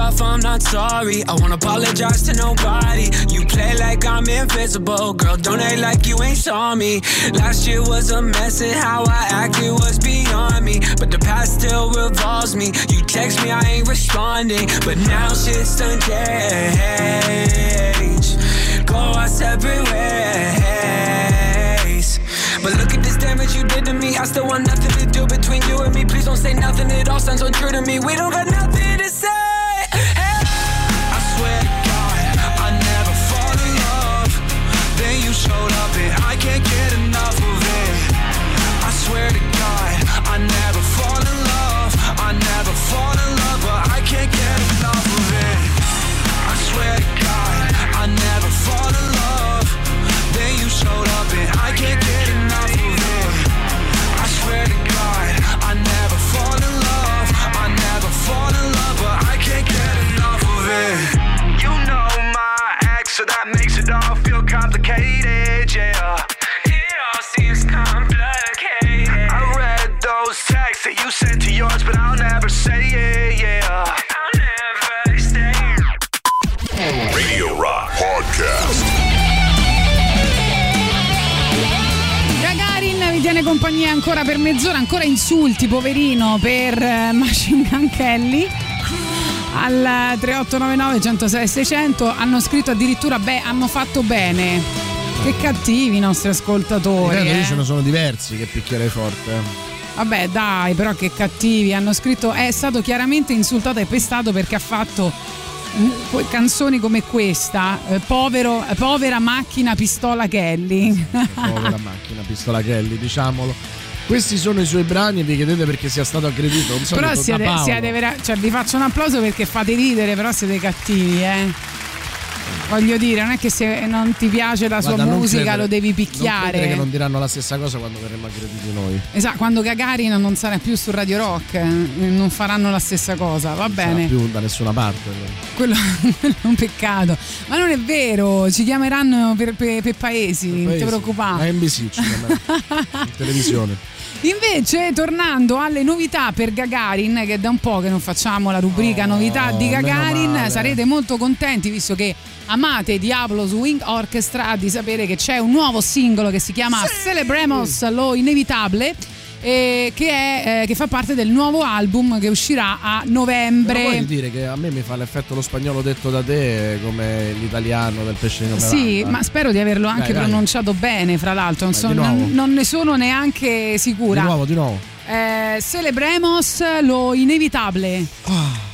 off, I'm not sorry. I won't apologize to nobody. You play like I'm invisible. Girl, don't act like you ain't saw me. Last year was a mess, and how I acted was beyond me. But the past still revolves me. You text me, I ain't responding. But now shit's done changed. Go our separate ways. But look at this damage you did to me. I still want nothing to do between you and me. Please don't say nothing. It all sounds untrue to me. We don't got nothing to Showed up and I can't get enough of it. I swear to God, I never compagnia ancora per mezz'ora, ancora insulti, poverino, per eh, Machine Gun Kelly. Al 3899 106 600 hanno scritto addirittura beh, hanno fatto bene. Che cattivi i nostri ascoltatori. Ripeto, eh. lì ce ne sono diversi che picchierei forte. eh. Vabbè, dai, però che cattivi. Hanno scritto è stato chiaramente insultato e pestato perché ha fatto canzoni come questa. eh, povero- povera macchina pistola Kelly. Povera macchina, pistola Kelly, diciamolo. Questi sono i suoi brani e vi chiedete perché sia stato aggredito. Un saluto però siete, siete vera- cioè, vi faccio un applauso perché fate ridere, però siete cattivi, eh. Voglio dire, non è che se non ti piace la sua Guarda, non musica credere- lo devi Non picchiare. che non diranno la stessa cosa quando verremo aggrediti noi. Esatto, quando Gagarin non sarà più su Radio Rock, eh, non faranno la stessa cosa, va Non bene. più da nessuna parte. Quello, quello è un peccato. Ma non è vero, ci chiameranno per, per- per paesi, non ti preoccupare. A NBC ci chiamerà. in televisione. Invece, tornando alle novità per Gagarin, che è da un po' che non facciamo la rubrica novità di Oh, Gagarin, sarete molto contenti visto che amate Diablo Swing Orchestra di sapere che c'è un nuovo singolo che si chiama Celebremos lo Inevitable. Eh, che, è, eh, che fa parte del nuovo album che uscirà a novembre. vuoi dire che a me mi fa l'effetto lo spagnolo detto da te come l'italiano del pesce in Sì, ma spero di averlo anche Dai, dai. pronunciato bene, fra l'altro, non, so- di nuovo. non- non ne sono neanche sicura. Di nuovo, di nuovo. Eh, celebremos lo inevitable. Vienes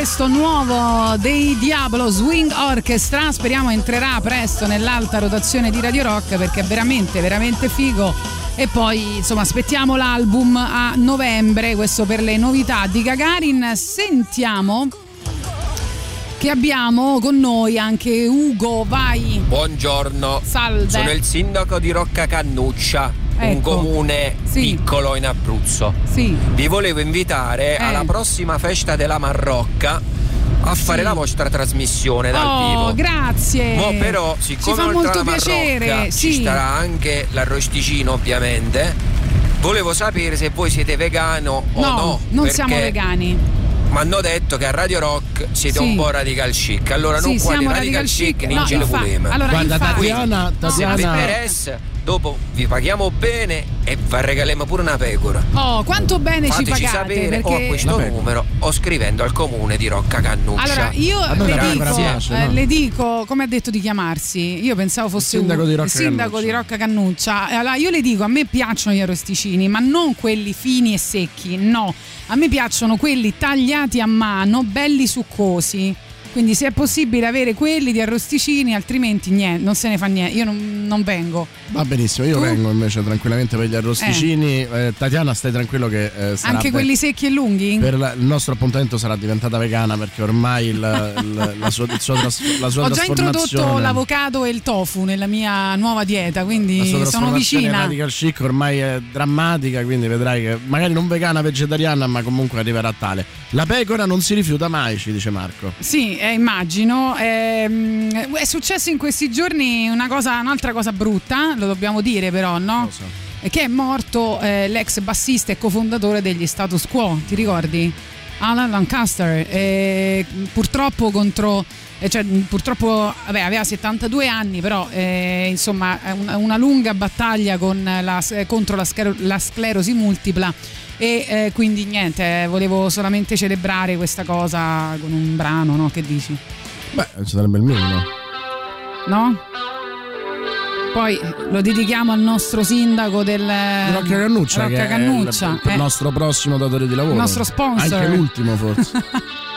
questo nuovo dei Diablo Swing Orchestra. Speriamo entrerà presto nell'alta rotazione di Radio Rock perché è veramente, veramente figo. E poi insomma aspettiamo l'album a novembre, questo per le novità di Gagarin. Sentiamo che abbiamo con noi anche Ugo, vai. Buongiorno. Salve. Sono il sindaco di Rocca Cannuccia, un Ecco. comune Sì. piccolo in Abruzzo. Sì. Vi volevo invitare Eh. alla prossima festa della Marrocca a fare Sì. la vostra trasmissione dal oh, vivo. grazie. Mo però, Ci siccome fa oltre molto alla piacere. Marrocca Sì. ci starà anche l'arrosticino ovviamente, volevo sapere se voi siete vegano o no, no. non siamo vegani. Mi hanno detto che a Radio Rock siete Sì. un po' radical chic. Allora Sì, non quali siamo radical, radical chic, chic. No, infa- allora, Guarda, infatti- Tatiana, Se vi Tatiana, interessa, dopo vi paghiamo bene e vi regaliamo pure una pecora. Oh, quanto bene ci Fateci pagate sapere o a perché questo Vabbè. numero o scrivendo al comune di Rocca Cannuccia. Allora, io le la dico, eh, no? le dico, come ha detto di chiamarsi, io pensavo fosse Il sindaco un- di Rocca il sindaco Cannuccia. di Rocca Cannuccia. Allora, io le dico, a me piacciono gli arrosticini, ma non quelli fini e secchi, no. A me piacciono quelli tagliati a mano, belli succosi. Quindi se è possibile avere quelli di arrosticini, altrimenti niente, non se ne fa niente. Io non, non vengo. va benissimo, io Tu? vengo invece tranquillamente per gli arrosticini. Eh, Tatiana, stai tranquillo che eh, sarà Anche quelli secchi e lunghi? per la- il nostro appuntamento sarà diventata vegana perché ormai il, il- la sua, il suo tras- la sua Ho già introdotto l'avocado e il tofu nella mia nuova dieta, la quindi sono vicina. radical chic ormai è drammatica quindi vedrai che magari non vegana vegetariana ma comunque arriverà tale la pecora non si rifiuta mai ci dice Marco Sì, eh, immagino. Ehm, è successo in questi giorni una cosa, un'altra cosa brutta, lo dobbiamo dire però, no? E Che è morto eh, l'ex bassista e cofondatore degli Status Quo, ti ricordi? Alan Lancaster. Eh, purtroppo contro. eh, Cioè, purtroppo vabbè, aveva 72 anni, però eh, insomma una, una lunga battaglia con la- contro la, sclero- la sclerosi multipla e eh, quindi niente, volevo solamente celebrare questa cosa con un brano, no? Che dici? beh ci sarebbe il minimo No? Poi lo dedichiamo al nostro sindaco del di Rocca Cannuccia Rocca Cannuccia, il eh. nostro prossimo datore di lavoro Il nostro sponsor. anche l'ultimo forse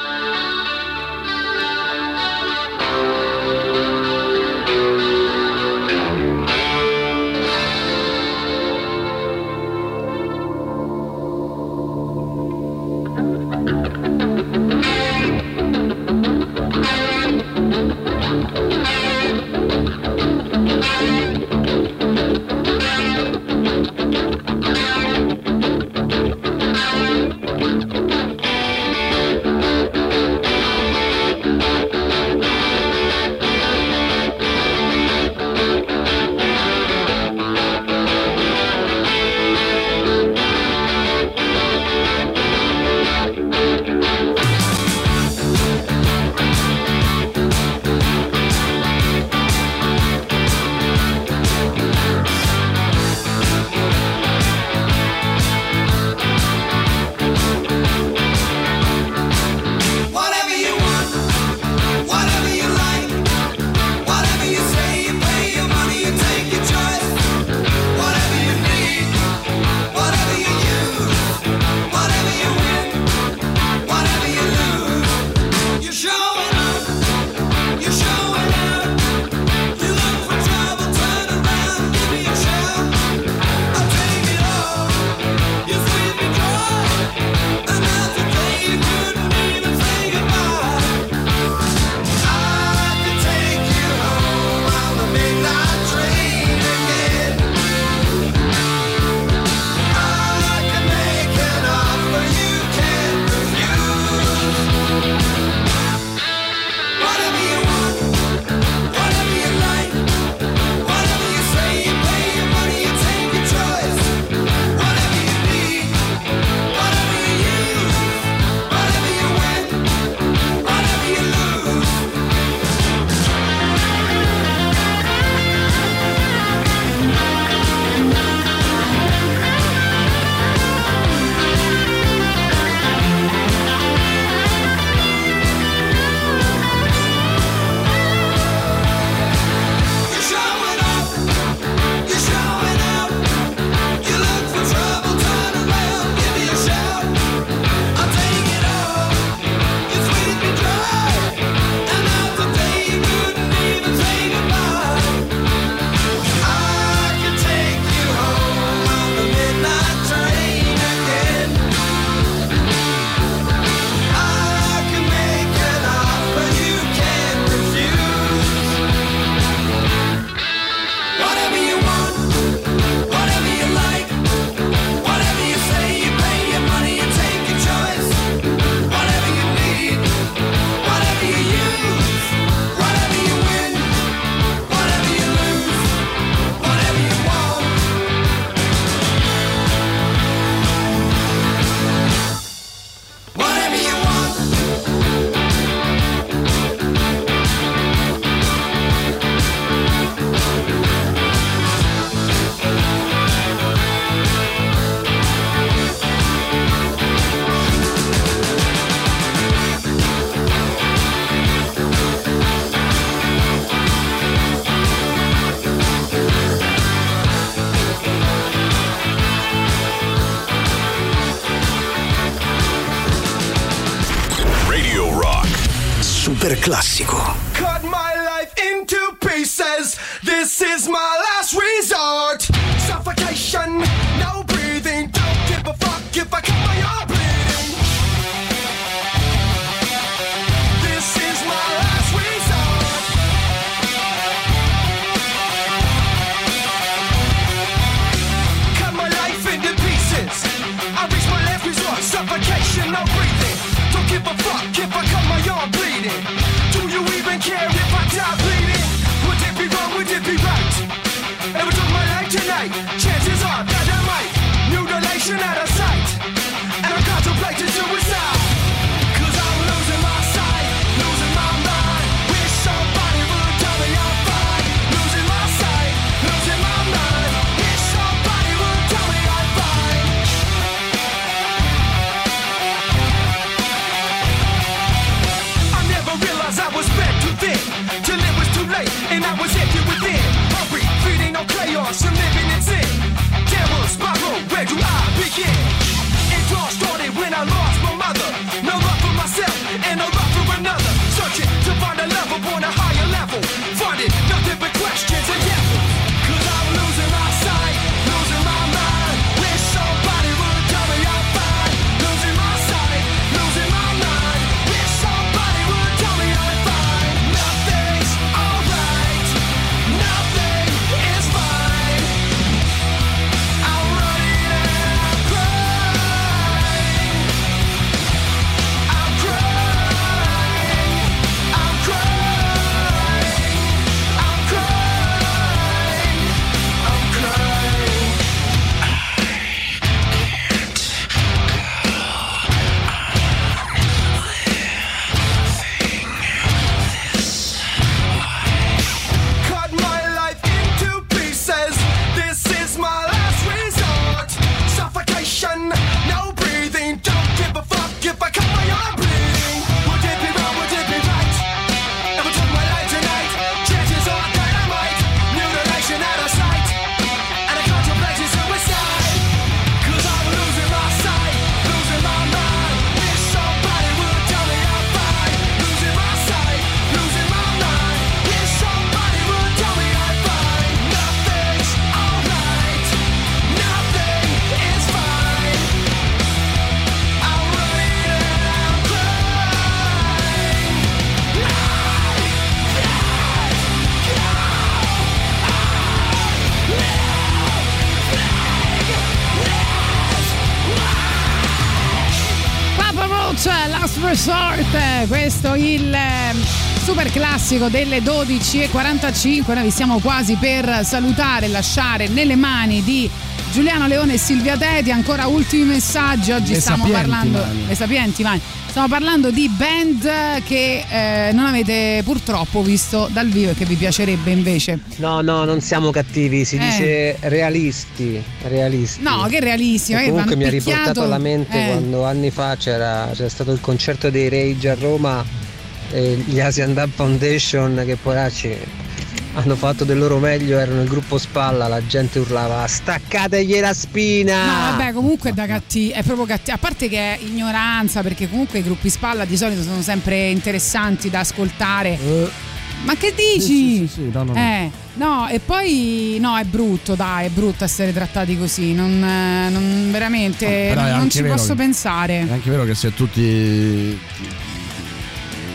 Resort, questo il eh, super classico delle 12.45. Noi vi stiamo quasi per salutare lasciare nelle mani di Giuliano Leone e Silvia Teti. Ancora ultimi messaggi. Oggi Le stiamo sapienti parlando. mani. Le sapienti mani. Stiamo parlando di band che eh, non avete purtroppo visto dal vivo e che vi piacerebbe invece. No, no, non siamo cattivi, si Eh. dice realisti, realisti. No, che realissimo. E che comunque mi ha riportato alla mente eh. quando anni fa c'era, c'era stato il concerto dei Rage a Roma e gli Asian Dub Foundation che poracci hanno fatto del loro meglio, erano il gruppo spalla, la gente urlava staccategli la spina! No, vabbè, comunque è da cattivo, è proprio cattivo. A parte che è ignoranza, perché comunque i gruppi spalla di solito sono sempre interessanti da ascoltare. Ma che dici? Sì, sì, sì, sì, no, no, no. Eh, no, e poi no, è brutto, dai, è brutto essere trattati così. Non, eh, non- veramente è non anche ci vero posso pensare. È anche vero che se tu ti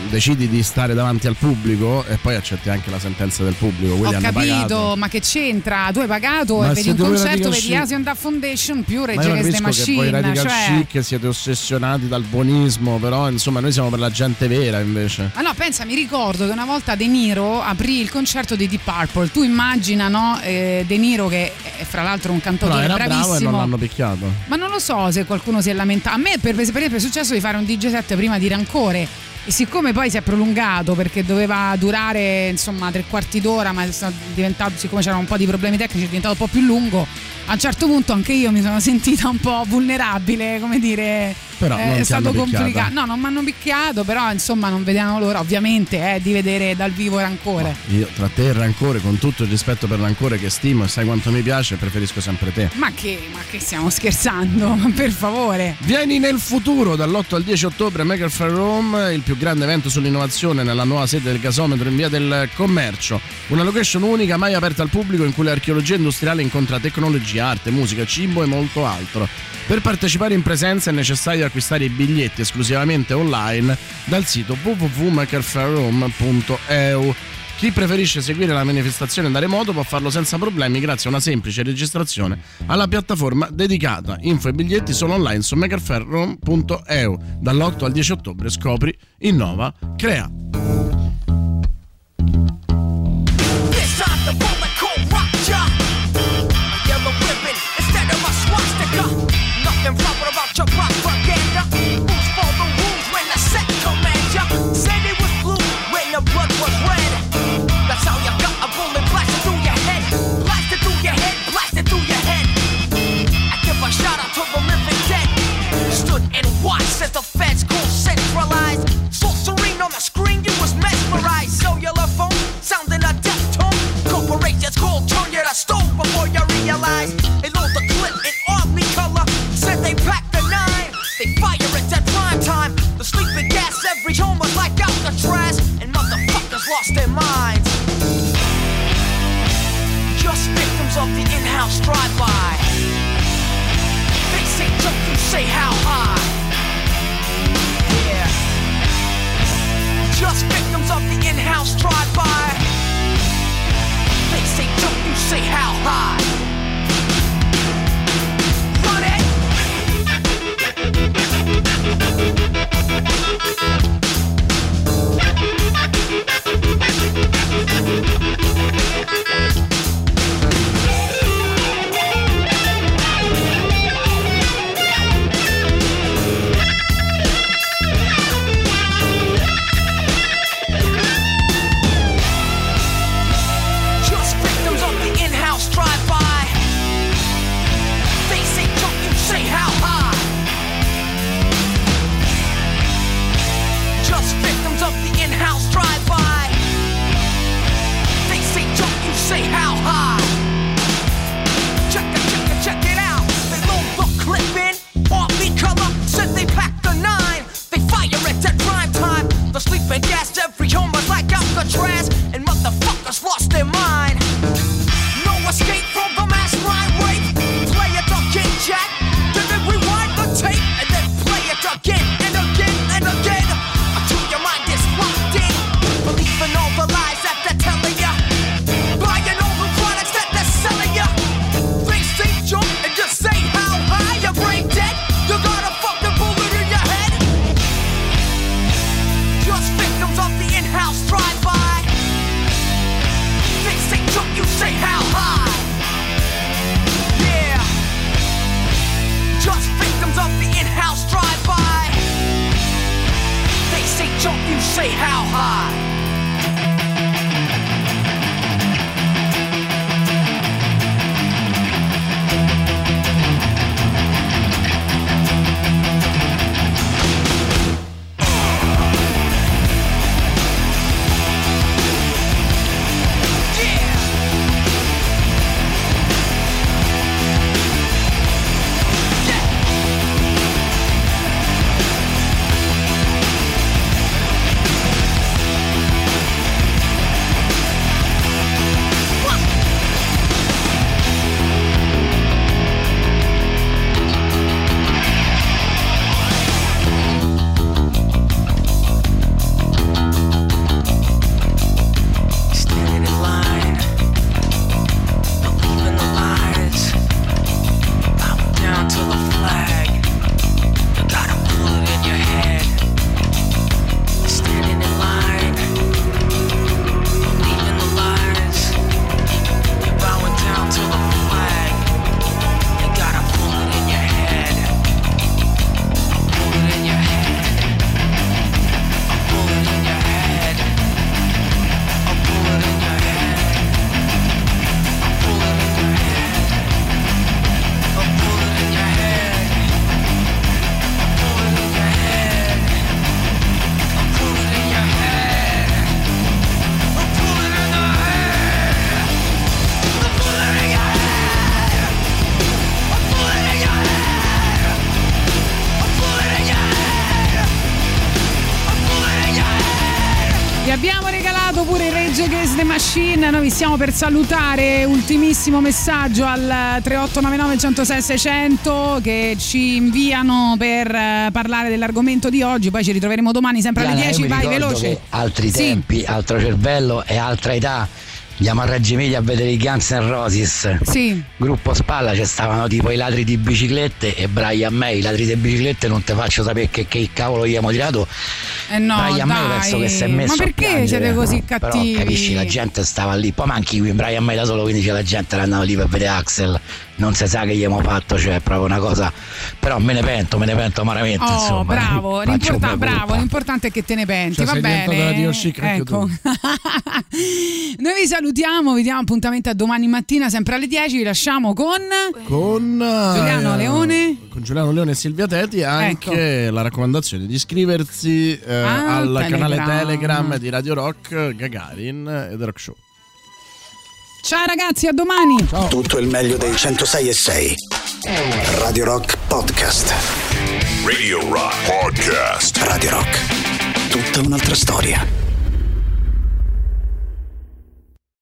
decidi di stare davanti al pubblico e poi accetti anche la sentenza del pubblico, quelli Ho capito, ma che c'entra? Tu hai pagato Ma e vedi un concerto, vedi? Asian Dub Foundation più capisco che voi Machine. radical Cioè, chic siete ossessionati dal buonismo, però insomma noi siamo per la gente vera invece. Ma no, pensa, mi ricordo che una volta De Niro aprì il concerto dei Deep Purple. Tu immagina, no? eh, De Niro, che è fra l'altro un cantautore era bravo e bravissimo. non l'hanno picchiato. Ma non lo so se qualcuno si è lamentato. A me, per esempio, è successo di fare un DJ set prima di Rancore. E siccome poi si è prolungato perché doveva durare insomma tre quarti d'ora, ma siccome c'erano un po' di problemi tecnici, è diventato un po' più lungo. A un certo punto anche io mi sono sentita un po' vulnerabile, come dire, Però non è stato complicato. No, non mi hanno picchiato, però insomma non vediamo l'ora, ovviamente, eh, di vedere dal vivo rancore. Io tra te e Rancore, con tutto il rispetto per Rancore che stimo e sai quanto mi piace, preferisco sempre te. Ma che, ma che stiamo scherzando? Ma per favore. Vieni nel futuro dall'8 al 10 ottobre a Maker Fair Rome, il più grande evento sull'innovazione nella nuova sede del gasometro in via del commercio. Una location unica mai aperta al pubblico in cui l'archeologia industriale incontra tecnologia, arte, musica, cibo e molto altro. Per partecipare in presenza è necessario acquistare i biglietti esclusivamente online dal sito www.makerfairrome.eu. Chi preferisce seguire la manifestazione da remoto può farlo senza problemi grazie a una semplice registrazione alla piattaforma dedicata. Info e biglietti sono online su makerfairrome.eu. Dall'8 al 10 ottobre scopri, innova, crea. Stone before you realize. They load the clip in oddly color. Said they packed the nine. They fire it at prime time. The sleeping gas every home was like Alcatraz. And motherfuckers lost their minds. Just victims of the in-house drive-by. They say jump, you say how high. Yeah. Just victims of the in-house drive-by. They say jump, you say how high. Run it. Just Machine. Noi vi stiamo per salutare. Ultimissimo messaggio al 3899 106 600 che ci inviano per eh, parlare dell'argomento di oggi. Poi ci ritroveremo domani sempre alle Diana, 10. io mi Vai veloce. altri Sì. tempi, altro cervello e altra età. Andiamo a Reggio Emilia a vedere i Guns N' Roses. Sì. Gruppo spalla ci stavano tipo i ladri di biciclette e Brian May. I ladri di biciclette non ti faccio sapere che, che cavolo gli abbiamo tirato. Eh no, Brian May dai. penso che si è messo Ma perché siete così Però cattivi? capisci, la gente stava lì. Poi manchi qui Brian May da solo, quindi c'è la gente che andava lì per vedere Axel. Non si sa che gli abbiamo fatto, cioè è proprio una cosa. Però me ne pento, me ne pento amaramente. Oh, insomma. bravo, l'importa- bravo, l'importante è che te ne penti, Cioè, va bene. Ecco. Noi vi salutiamo, vi diamo appuntamento a domani mattina sempre alle 10, vi lasciamo con Con Giuliano eh, Leone. Giuliano Leone e Silvia Teti anche la raccomandazione di iscriversi eh, Ah, al canale Telegram. Telegram di Radio Rock Gagarin e The Rock Show. Ciao ragazzi, a domani. Tutto il meglio dei 106 e 6. Radio Rock Podcast. Radio Rock Podcast. Radio Rock. Tutta un'altra storia.